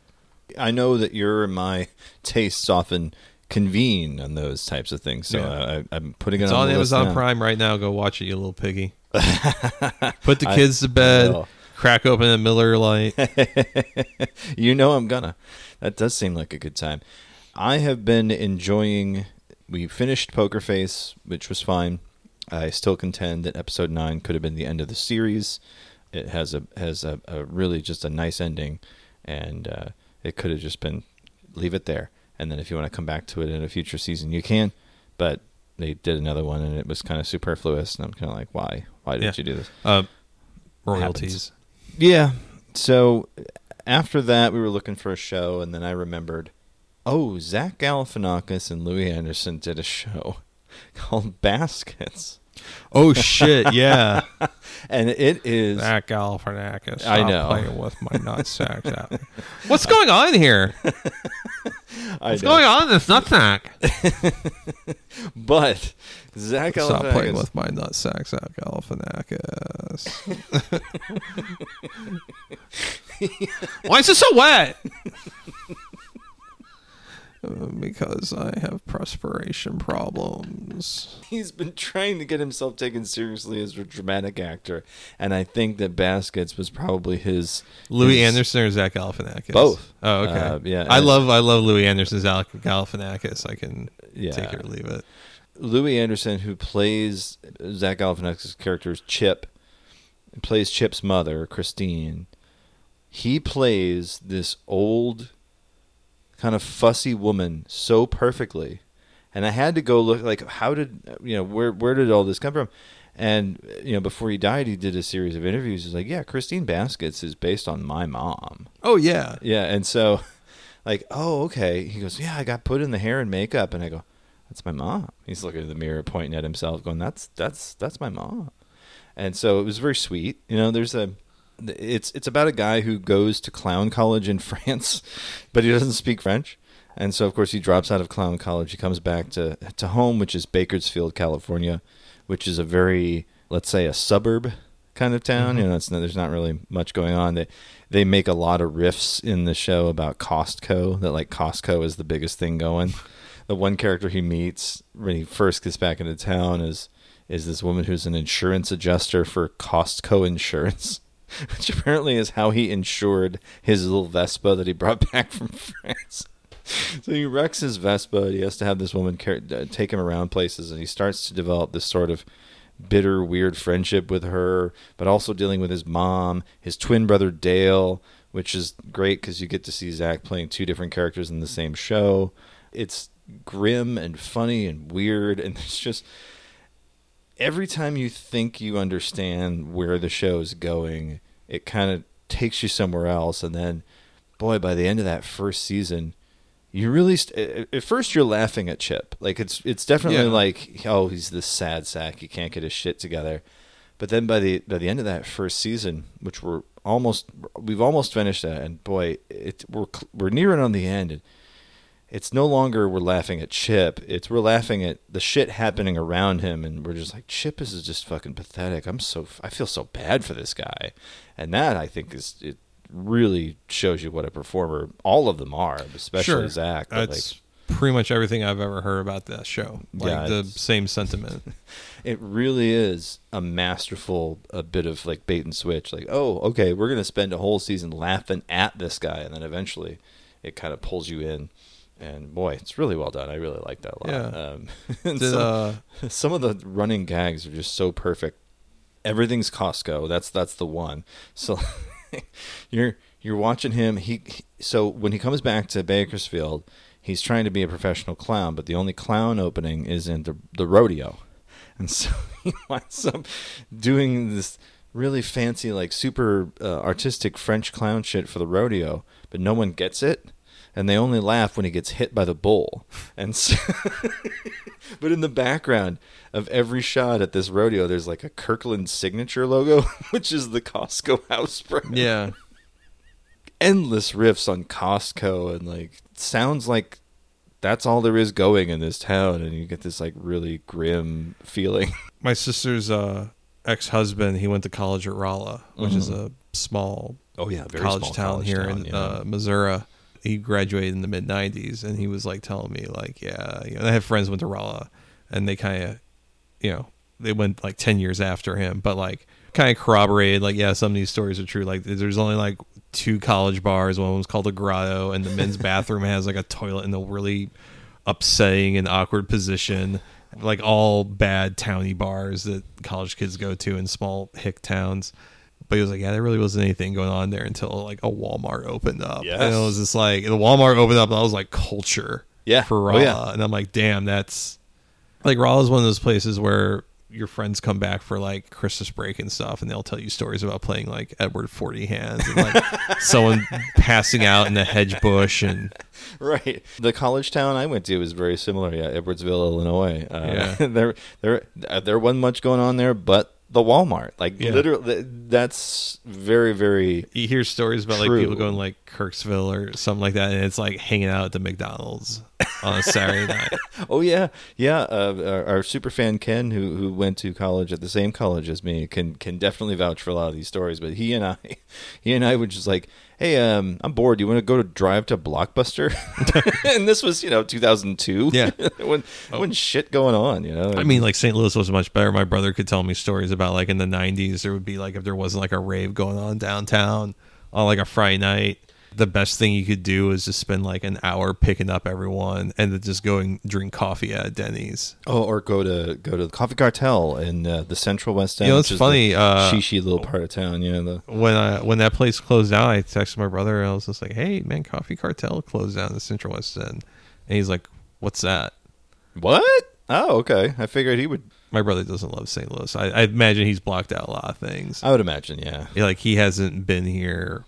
I know that your and my tastes often convene on those types of things, so Yeah. I, I'm putting it It's on, on Amazon. Prime right now. Go watch it, you little piggy. <laughs> Put the I- kids to bed. Crack open a Miller Lite. <laughs> you know I'm gonna. That does seem like a good time. I have been enjoying. We finished Poker Face, which was fine. I still contend that episode nine could have been the end of the series. It has a has a, a really just a nice ending, and uh, it could have just been leave it there. And then if you want to come back to it in a future season, you can. But they did another one, and it was kind of superfluous. And I'm kind of like, why? Why did Yeah. you do this? Uh, royalties. Yeah. So after that, we were looking for a show, and then I remembered, oh, Zach Galifianakis and Louie Anderson did a show <laughs> called Baskets, Oh shit! Yeah, <laughs> and it is that Galifianakis. I Stop know. Playing with my <laughs> nutsack. Out. What's going on here? <laughs> I What's know. going on in this nutsack? but Zach Stop playing with my nutsacks, Zach Galifianakis. Why is it so wet? Because I have perspiration problems. He's been trying to get himself taken seriously as a dramatic actor, and I think that Baskets was probably his Louie his- Anderson or Zach Galifianakis? Both. Oh, okay. Uh, yeah, I and- love I love Louie Anderson, Zach Galifianakis. I can Yeah. take it or leave it. Louie Anderson, who plays Zach Galifianakis' character is Chip, plays Chip's mother, Christine. He plays this old, kind of fussy woman so perfectly, and I had to go look like how did you know where where did all this come from? And you know, before he died, he did a series of interviews. He's like, "Yeah, Christine Baskets is based on my mom." Oh yeah. Yeah, and so, <laughs> like, oh, okay. He goes, yeah, I got put in the hair and makeup, and I go, that's my mom. He's looking in the mirror, pointing at himself, going, that's that's that's my mom. And so it was very sweet. You know, there's a, it's it's about a guy who goes to clown college in <laughs> France, but he doesn't speak French. And so, of course, he drops out of clown college. He comes back to to home, which is Bakersfield, California, which is a very, let's say, a suburb kind of town. Mm-hmm. You know, it's, there's not really much going on. They they make a lot of riffs in the show about Costco. That like Costco is the biggest thing going. the one character he meets when he first gets back into town is is this woman who's an insurance adjuster for Costco Insurance, <laughs> which apparently is how he insured his little Vespa that he brought <laughs> back from France. So he wrecks his Vespa. And he has to have this woman car- uh, take him around places, and he starts to develop this sort of bitter, weird friendship with her, but also dealing with his mom, his twin brother Dale, which is great because you get to see Zach playing two different characters in the same show. It's grim and funny and weird, and <laughs> it's just every time you think you understand where the show is going, it kind of takes you somewhere else, and then, boy, by the end of that first season. You really st- at first you're laughing at Chip, like it's it's definitely Yeah. like oh he's this sad sack he can't get his shit together, but then by the by the end of that first season, which we're almost we've almost finished that, and boy, it we're we're nearing on the end, and it's no longer we're laughing at Chip, it's we're laughing at the shit happening around him, and we're just like Chip is just fucking pathetic. I'm so I feel so bad for this guy, and that I think is it really shows you what a performer all of them are, especially sure. Zach. That's like, pretty much everything I've ever heard about that show. Like Yeah, the same sentiment. <laughs> it really is a masterful a bit of like bait and switch like oh okay we're going to spend a whole season laughing at this guy and then eventually it kind of pulls you in and boy it's really well done. I really like that a lot. Yeah. um, <laughs> and Did, some, uh, <laughs> some of the running gags are just so perfect. Everything's costco. That's that's the one. So <laughs> you're you're watching him. He he- so when he comes back to bakersfield he's trying to be a professional clown but the only clown opening is in the, the rodeo. And so he winds up doing this really fancy like super uh, artistic french clown shit for the rodeo but no one gets it and they only laugh when he gets hit by the bull and so <laughs> but in the background of every shot at this rodeo there's like a kirkland signature logo <laughs> which is the costco house brand yeah. endless riffs on Costco and like sounds like that's all there is going in this town and you get this like really grim feeling. <laughs> My sister's uh, ex husband, he went to college at Rolla, which is a small Oh yeah, very college small town college here town, in yeah. uh, Missouri. He graduated in the mid '90s, and he was like telling me, like, yeah, you know, I have friends went to Rolla, and they kind of, you know, they went like ten years after him, but like kind of corroborated, like, yeah, some of these stories are true. Like, there's only like two college bars. One was called the Grotto, and the men's <laughs> bathroom has like a toilet in a really upsetting and awkward position. Like all bad towny bars that college kids go to in small hick towns. But he was like, yeah, there really wasn't anything going on there until like a Walmart opened up. Yes. And it was just like the Walmart opened up and I was like culture. Yeah. For Oh, yeah. And I'm like, damn, that's like Raw is one of those places where your friends come back for like Christmas break and stuff and they'll tell you stories about playing like Edward Forty Hands and like <laughs> someone passing out in the hedge bush and right. The college town I went to was very similar. Yeah, Edwardsville, Illinois. Uh, Yeah. <laughs> there, there, uh, there wasn't much going on there, but the Walmart. Like Yeah. literally, that's very very. You hear stories about like people going like Kirksville or something like that, and it's like hanging out at the McDonald's on a Saturday night. <laughs> Oh yeah, yeah. Uh, our, our super fan Ken, who who went to college at the same college as me, can can definitely vouch for a lot of these stories. But he and I, <laughs> he and I were just like, "Hey, um, I'm bored. Do you want to go to drive to Blockbuster?" <laughs> and this was, you know, 2002. Yeah. when when shit going on, you know. I mean, like St. Louis was much better. My brother could tell me stories about like in the '90s, there would be like if there wasn't like a rave going on downtown on like a Friday night. The best thing you could do is just spend like an hour picking up everyone and then just going drink coffee at Denny's. Oh, or go to go to the Coffee Cartel in uh, the Central West End. You know, it's funny, uh, shishi little part of town. You know, the When I when that place closed down, I texted my brother and I was just like, "Hey, man, Coffee Cartel closed down in the Central West End," and he's like, "What's that?" what? Oh, okay. I figured he would. My brother doesn't love St. Louis. I, I imagine he's blocked out a lot of things. I would imagine, yeah. Yeah, like he hasn't been here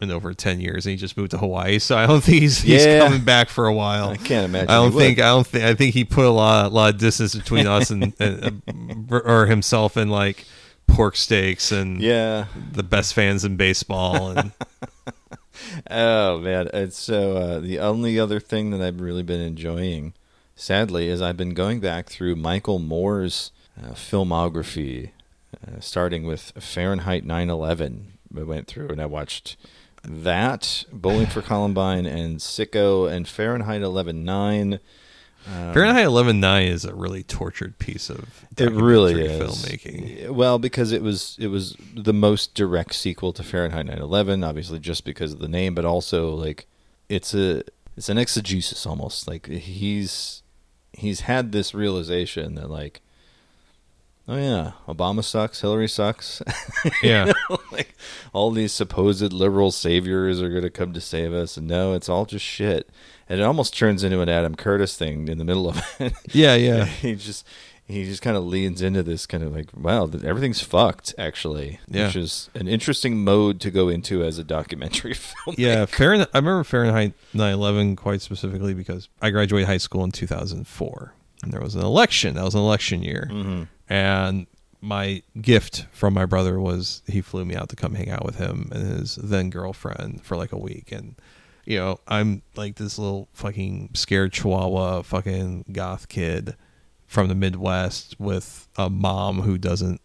in over 10 years and he just moved to Hawaii so I don't think he's, he's Yeah. coming back for a while I can't imagine I don't he would. think I don't think I think he put a lot a lot of distance between us and, <laughs> and uh, or himself and like pork steaks and Yeah. the best fans in baseball and <laughs> Oh man, it's so uh, the only other thing that I've really been enjoying, sadly, is I've been going back through Michael Moore's uh, filmography, uh, starting with Fahrenheit 9/11. I went through and I watched that, Bowling for Columbine, and Sicko, and Fahrenheit 11/9. Um, Fahrenheit 11.9 is a really tortured piece of It really is filmmaking Well, because it was it was the most direct sequel to Fahrenheit 9/11, obviously just because of the name, but also like it's a it's an exegesis almost. Like he's he's had this realization that like oh yeah, Obama sucks, Hillary sucks. <laughs> yeah like all these supposed liberal saviors are going to come to save us and no, it's all just shit. And it almost turns into an Adam Curtis thing in the middle of it. <laughs> yeah yeah <laughs> he just he just kind of leans into this kind of like wow everything's fucked actually Yeah. which is an interesting mode to go into as a documentary film Yeah, Fahrenheit. I remember Fahrenheit 9/11 quite specifically because I graduated high school in 2004, and there was an election. That was an election year, mm-hmm. and my gift from my brother was he flew me out to come hang out with him and his then girlfriend for like a week, and you know I'm like this little fucking scared Chihuahua fucking goth kid from the Midwest with a mom who doesn't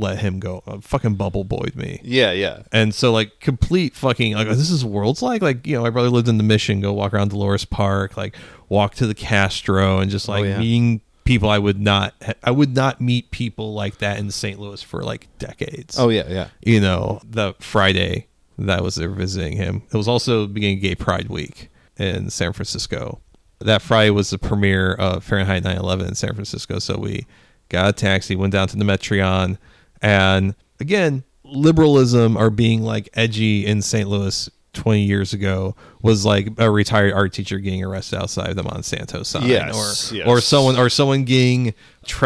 let him go. Uh, fucking bubble boyed me. yeah yeah And so like complete fucking like this is world's like like you know my brother lived in the Mission go walk around Dolores Park like walk to the Castro and just like Oh, yeah. meeting people I would not I would not meet people like that in St. Louis for like decades. oh yeah yeah you know the Friday that I was there visiting him. It was also beginning Gay Pride Week in San Francisco. That Friday was the premiere of Fahrenheit 9/11 in San Francisco. So we got a taxi, went down to the Metreon, and again, liberalism or being like edgy in St. Louis 20 years ago was like a retired art teacher getting arrested outside the Monsanto sign Yes, or yes. or someone or someone getting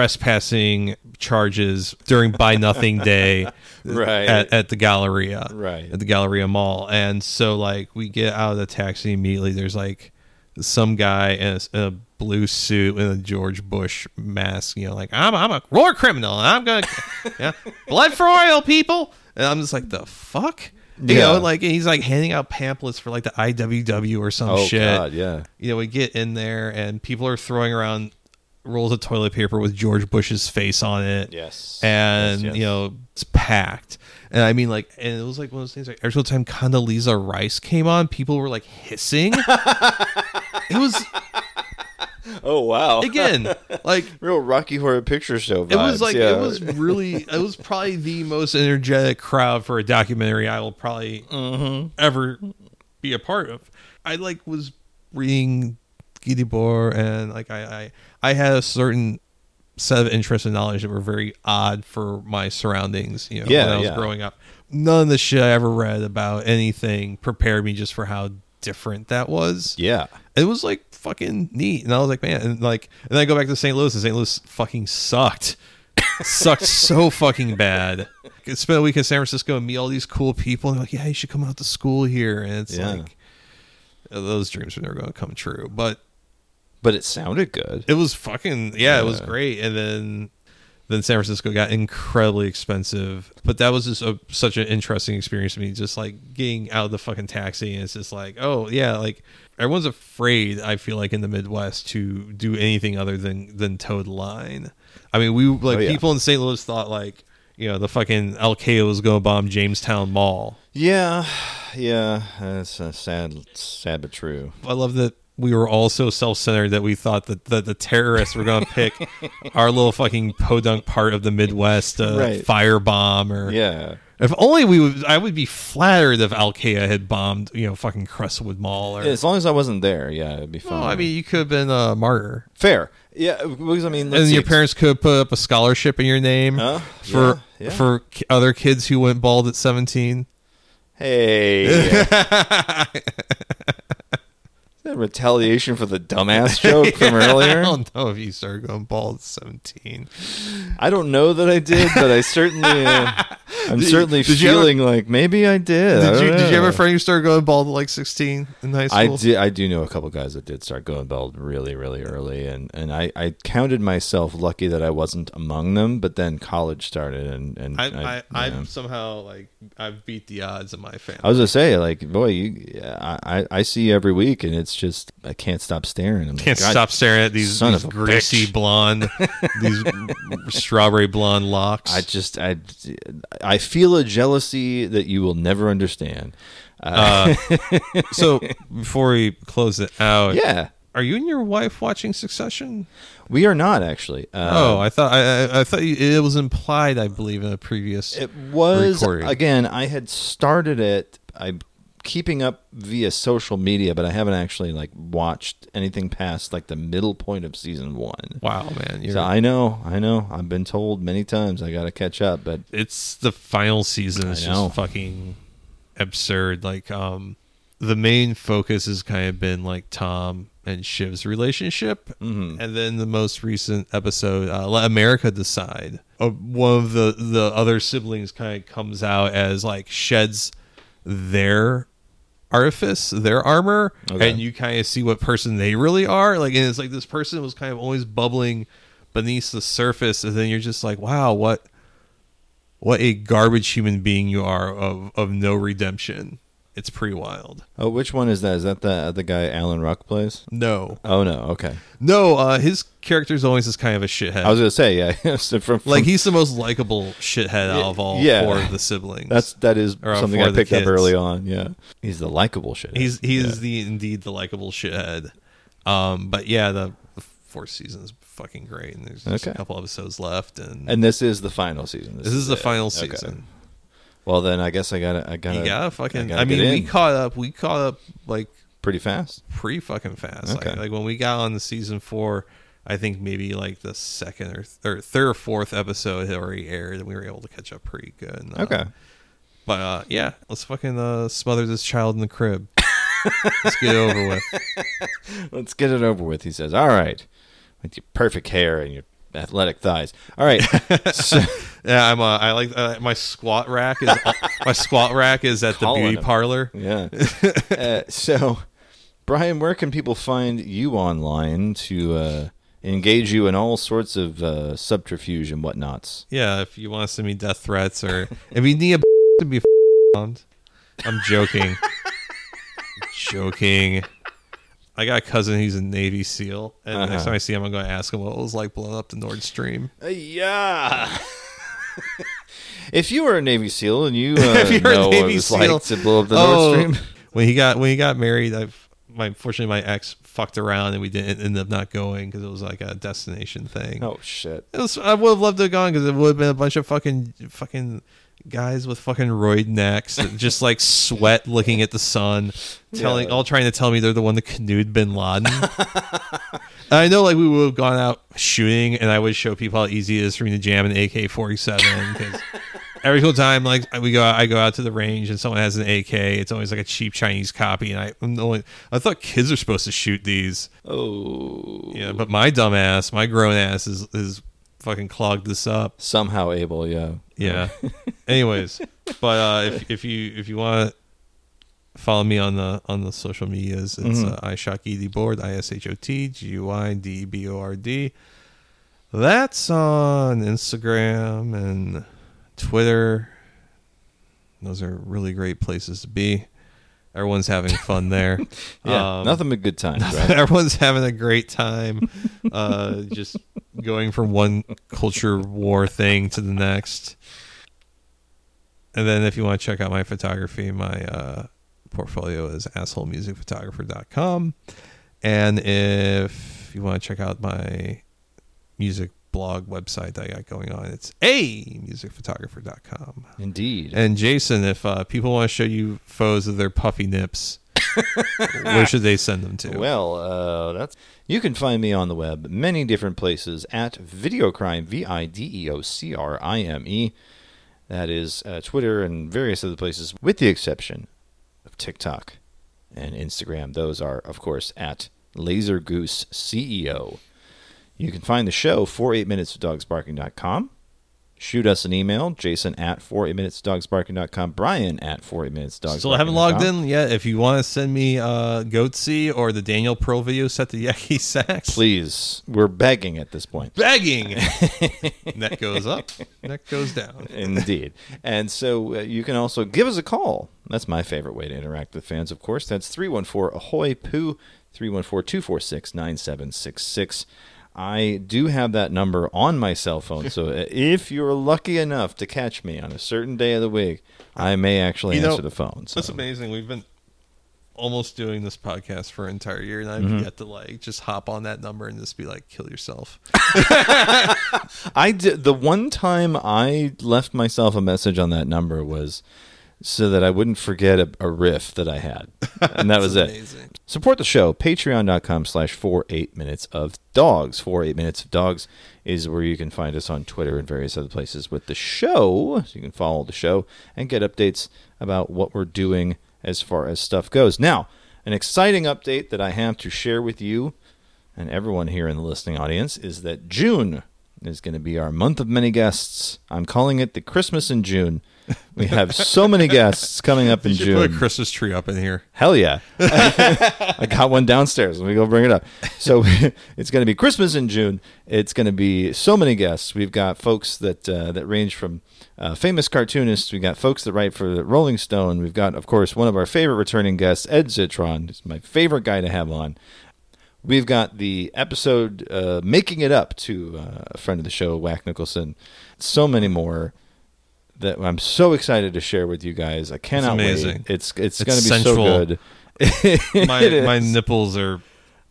trespassing charges during Buy Nothing Day <laughs> Right. at, at the Galleria Right. at the Galleria Mall and so like we get out of the taxi immediately there's like some guy in a, in a blue suit with a George Bush mask you know like I'm I'm a war criminal and I'm gonna <laughs> yeah blood for oil people and I'm just like the fuck you Yeah. know like he's like handing out pamphlets for like the IWW or some oh shit god yeah you know, we get in there and people are throwing around rolls of toilet paper with George Bush's face on it. Yes. And, Yes, yes. you know, it's packed. And I mean, like, and it was like one of those things like every single time Condoleezza Rice came on, people were like hissing. <laughs> it was, <laughs> oh wow again, like, <laughs> real rocky horror picture show vibes. it was like, yeah. it was really, it was probably the most energetic crowd for a documentary I will probably mm-hmm. ever be a part of. I like was reading Guy Debord and like I, I I had a certain set of interests and knowledge that were very odd for my surroundings, you know, Yeah, when I was yeah. growing up. None of the shit I ever read about anything prepared me just for how different that was. yeah It was like fucking neat. And I was like, man, and like and then I go back to St. Louis and St. Louis fucking sucked. sucked <laughs> so fucking bad. Could spend a week in San Francisco and meet all these cool people and they're like, Yeah, you should come out to school here. And it's Yeah. like uh, those dreams are never gonna come true. But but it sounded good it was fucking yeah, it was great. And then then San Francisco got incredibly expensive. But that was just a, such an interesting experience to me, just like getting out of the fucking taxi, and it's just like, oh yeah, like everyone's afraid. I feel like in the Midwest to do anything other than than toe line. I mean, we like Oh, yeah. people in St. Louis thought like you know the fucking Al Qaeda was going to bomb Jamestown Mall. Yeah, yeah, that's uh, sad, sad but true. I love that we were all so self-centered that we thought that, that the terrorists were going to pick <laughs> our little fucking podunk part of the Midwest uh, Right. firebomb or Yeah, If only we would, I would be flattered if Al Qaeda had bombed, you know, fucking Crestwood Mall. Or, as long as I wasn't there, yeah, it'd be fine. well, I mean, you could have been a martyr, fair. Yeah, because I mean, let's and see, your parents could have put up a scholarship in your name for Yeah, yeah. for other kids who went bald at seventeen. Hey. <laughs> That retaliation for the dumbass <laughs> joke from earlier? I don't know if you started going bald at seventeen. I don't know that I did, but I certainly, uh, <laughs> I'm Did- certainly you ever- feeling like maybe I did. I Did you don't did you have a friend who started going bald at like sixteen in high school? I did. I do know a couple guys that did start going bald really, really early, and, and I, I counted myself lucky that I wasn't among them. But then college started, and and I, I, yeah. I've somehow like I've beat the odds in my family. I was gonna say, like, boy, you, yeah, I, I- I see you every week, and it's just I can't stop staring. I'm can't "God, stop staring at these, these of greasy bitch." blonde, <laughs> these strawberry blonde locks. I just I I feel a jealousy that you will never understand. Uh, <laughs> so before we close it out, yeah, are you and your wife watching Succession? we are not actually. Uh, oh, I thought I, I- I thought you, it was implied. I believe in a previous. It was recording. again. I had started it. I keeping up via social media, but I haven't actually like watched anything past like the middle point of season one. Wow, man, you're, So I know, I know. I've been told many times I got to catch up, but it's the final season. It's just fucking absurd. Like, um, the main focus has kind of been like Tom and Shiv's relationship, Mm-hmm. and then the most recent episode, uh, "Let America Decide." Uh, one of the the other siblings kind of comes out as like sheds their artifice, their armor, Okay. and you kind of see what person they really are. Like, and it's like this person was kind of always bubbling beneath the surface, and then you're just like, wow, what what a garbage human being you are of of no redemption. It's pretty wild. oh, which one is that? Is that the the guy Alan Ruck plays? No, Oh no, okay. no, uh, his character's always this kind of a shithead. I was gonna say yeah. <laughs> from, from- like he's the most likable shithead out of all Yeah. four of the siblings. that's that is uh, something I picked up early on. Yeah, he's the likable shithead. he's he is Yeah. the indeed the likable shithead. Um, but yeah, the, the fourth season is fucking great, and there's just a couple episodes left, and, and this is the final season. this is the it. final Okay. Well, then I guess I gotta I gotta You gotta fucking. gotta I mean, we caught up. We caught up like pretty fast. pretty fucking fast. Like, Okay. like when we got on the season four, I think maybe like the second or, th- or third or fourth episode had already aired, and we were able to catch up pretty good. And, uh, Okay. but uh, yeah, let's fucking uh, smother this child in the crib. let's get it over with. <laughs> Let's get it over with. He says, "All right, with your perfect hair and your athletic thighs. All right." <laughs> so, Yeah, I'm. Uh, I like uh, my squat rack is <laughs> my squat rack is at the Calling beauty him. parlor. yeah. <laughs> uh, so, Brian, where can people find you online to uh, engage you in all sorts of uh, subterfuge and whatnots? Yeah, if you want to send me death threats or if you need a to be found, I'm joking. <laughs> joking. I got a cousin. He's a Navy SEAL, and next Uh-huh. time I see him, I'm going to ask him what it was like blowing up the Nord Stream. Uh, yeah. If you were a Navy SEAL and you <laughs> uh, If you're a know what it Navy was SEAL- like to blow up the Oh, Nord Stream, when he got when he got married, I've my unfortunately my ex fucked around and we didn't end up not going because it was like a destination thing. oh shit. It was, I would have loved to have gone because it would have been a bunch of fucking fucking guys with fucking roid necks, that just like sweat looking at the sun, telling all trying to tell me they're the one that canoed Bin Laden. And I know like we would have gone out shooting, and I would show people how easy it is for me to jam an AK forty seven because. Every single time, like we go, out, I go out to the range and someone has an AK. It's always like a cheap Chinese copy, and I, I'm the only, I thought kids are supposed to shoot these. Oh. Yeah, but my dumb ass, my grown ass is is fucking clogged this up. Somehow able, yeah. Yeah. <laughs> Anyways, but uh, if if you if you want to follow me on the on the social medias, it's Mhm. uh, I shot Board I S H O T G U I D B O R D. That's on Instagram and Twitter. Those are really great places to be. Everyone's having fun there. <laughs> Yeah, Um, nothing but good times, right? <laughs> Everyone's having a great time. Uh, just going from one culture war thing to the next. And then if you want to check out my photography, my uh, portfolio is assholemusicphotographer.com. And if you want to check out my music blog website that I got going on, it's a musicphotographer.com. Indeed. And Jason, if uh, people want to show you photos of their puffy nips, where should they send them to? Well, uh, that's you can find me on the web many different places at Videocrime V I D E O C R I M E. That is uh, Twitter and various other places, with the exception of TikTok and Instagram. Those are, of course, at LaserGoose CEO. You can find the show for 8minutesofdogsbarking.com. Shoot us an email, jason at 48minutesdogsbarking.com, brian at 48minutesdogsbarking.com. Still haven't logged in yet. If you want to send me uh, Goatse or the Daniel Pearl video set to <laughs> Yakety Sax, Please, we're begging at this point. begging. <laughs> Neck goes up, neck goes down. Indeed. And so uh, you can also give us a call. That's my favorite way to interact with fans, of course. That's 314 Ahoy Poo, 314 246 9766. I do have that number on my cell phone. So <laughs> if you're lucky enough to catch me on a certain day of the week, I may actually You know, answer the phone. So. That's amazing. We've been almost doing this podcast for an entire year, and I've Mhm. yet to like just hop on that number and just be like, "Kill yourself." <laughs> <laughs> I did the one time I left myself a message on that number was so that I wouldn't forget a, a riff that I had, <laughs> and that was That's it. Support the show. Patreon.com slash four eight minutes of dogs. Four eight minutes of dogs is where you can find us on Twitter and various other places with the show. So you can follow the show and get updates about what we're doing as far as stuff goes. Now, an exciting update that I have to share with you and everyone here in the listening audience is that June is going to be our month of many guests. I'm calling it the Christmas in June. <laughs> We have so many guests coming up in You June. put a Christmas tree up in here. Hell yeah. <laughs> <laughs> I got one downstairs. Let me go bring it up. So it's going to be Christmas in June. It's going to be so many guests. We've got folks that uh, that range from uh, famous cartoonists. We've got folks that write for Rolling Stone. We've got, of course, one of our favorite returning guests, Ed Zitron. He's my favorite guy to have on. We've got the episode uh, making it up to uh, a friend of the show, Whack Nicholson. So many more that I'm so excited to share with you guys. I cannot amazing. wait. It's it's, It's going to be so good. <laughs> my my nipples are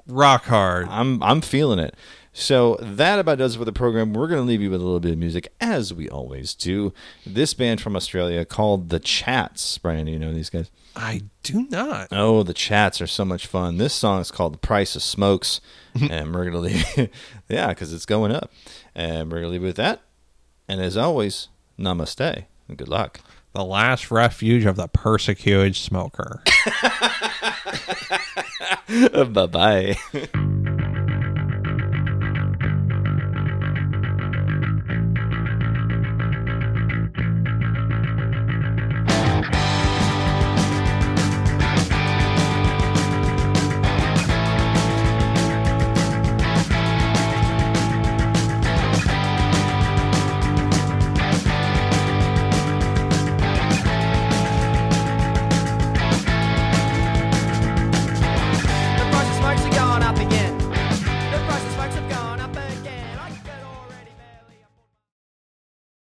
rock hard. I'm I'm feeling it. So that about does it for the program. We're going to leave you with a little bit of music, as we always do. This band from Australia called the Chats. Brian, do you know these guys? I do not. Oh, the Chats are so much fun. This song is called "The Price of Smokes," <laughs> and we're going to leave. <laughs> yeah, because it's going up, and we're going to leave it with that. And as always, namaste and good luck. The last refuge of the persecuted smoker. <laughs> bye bye. <laughs>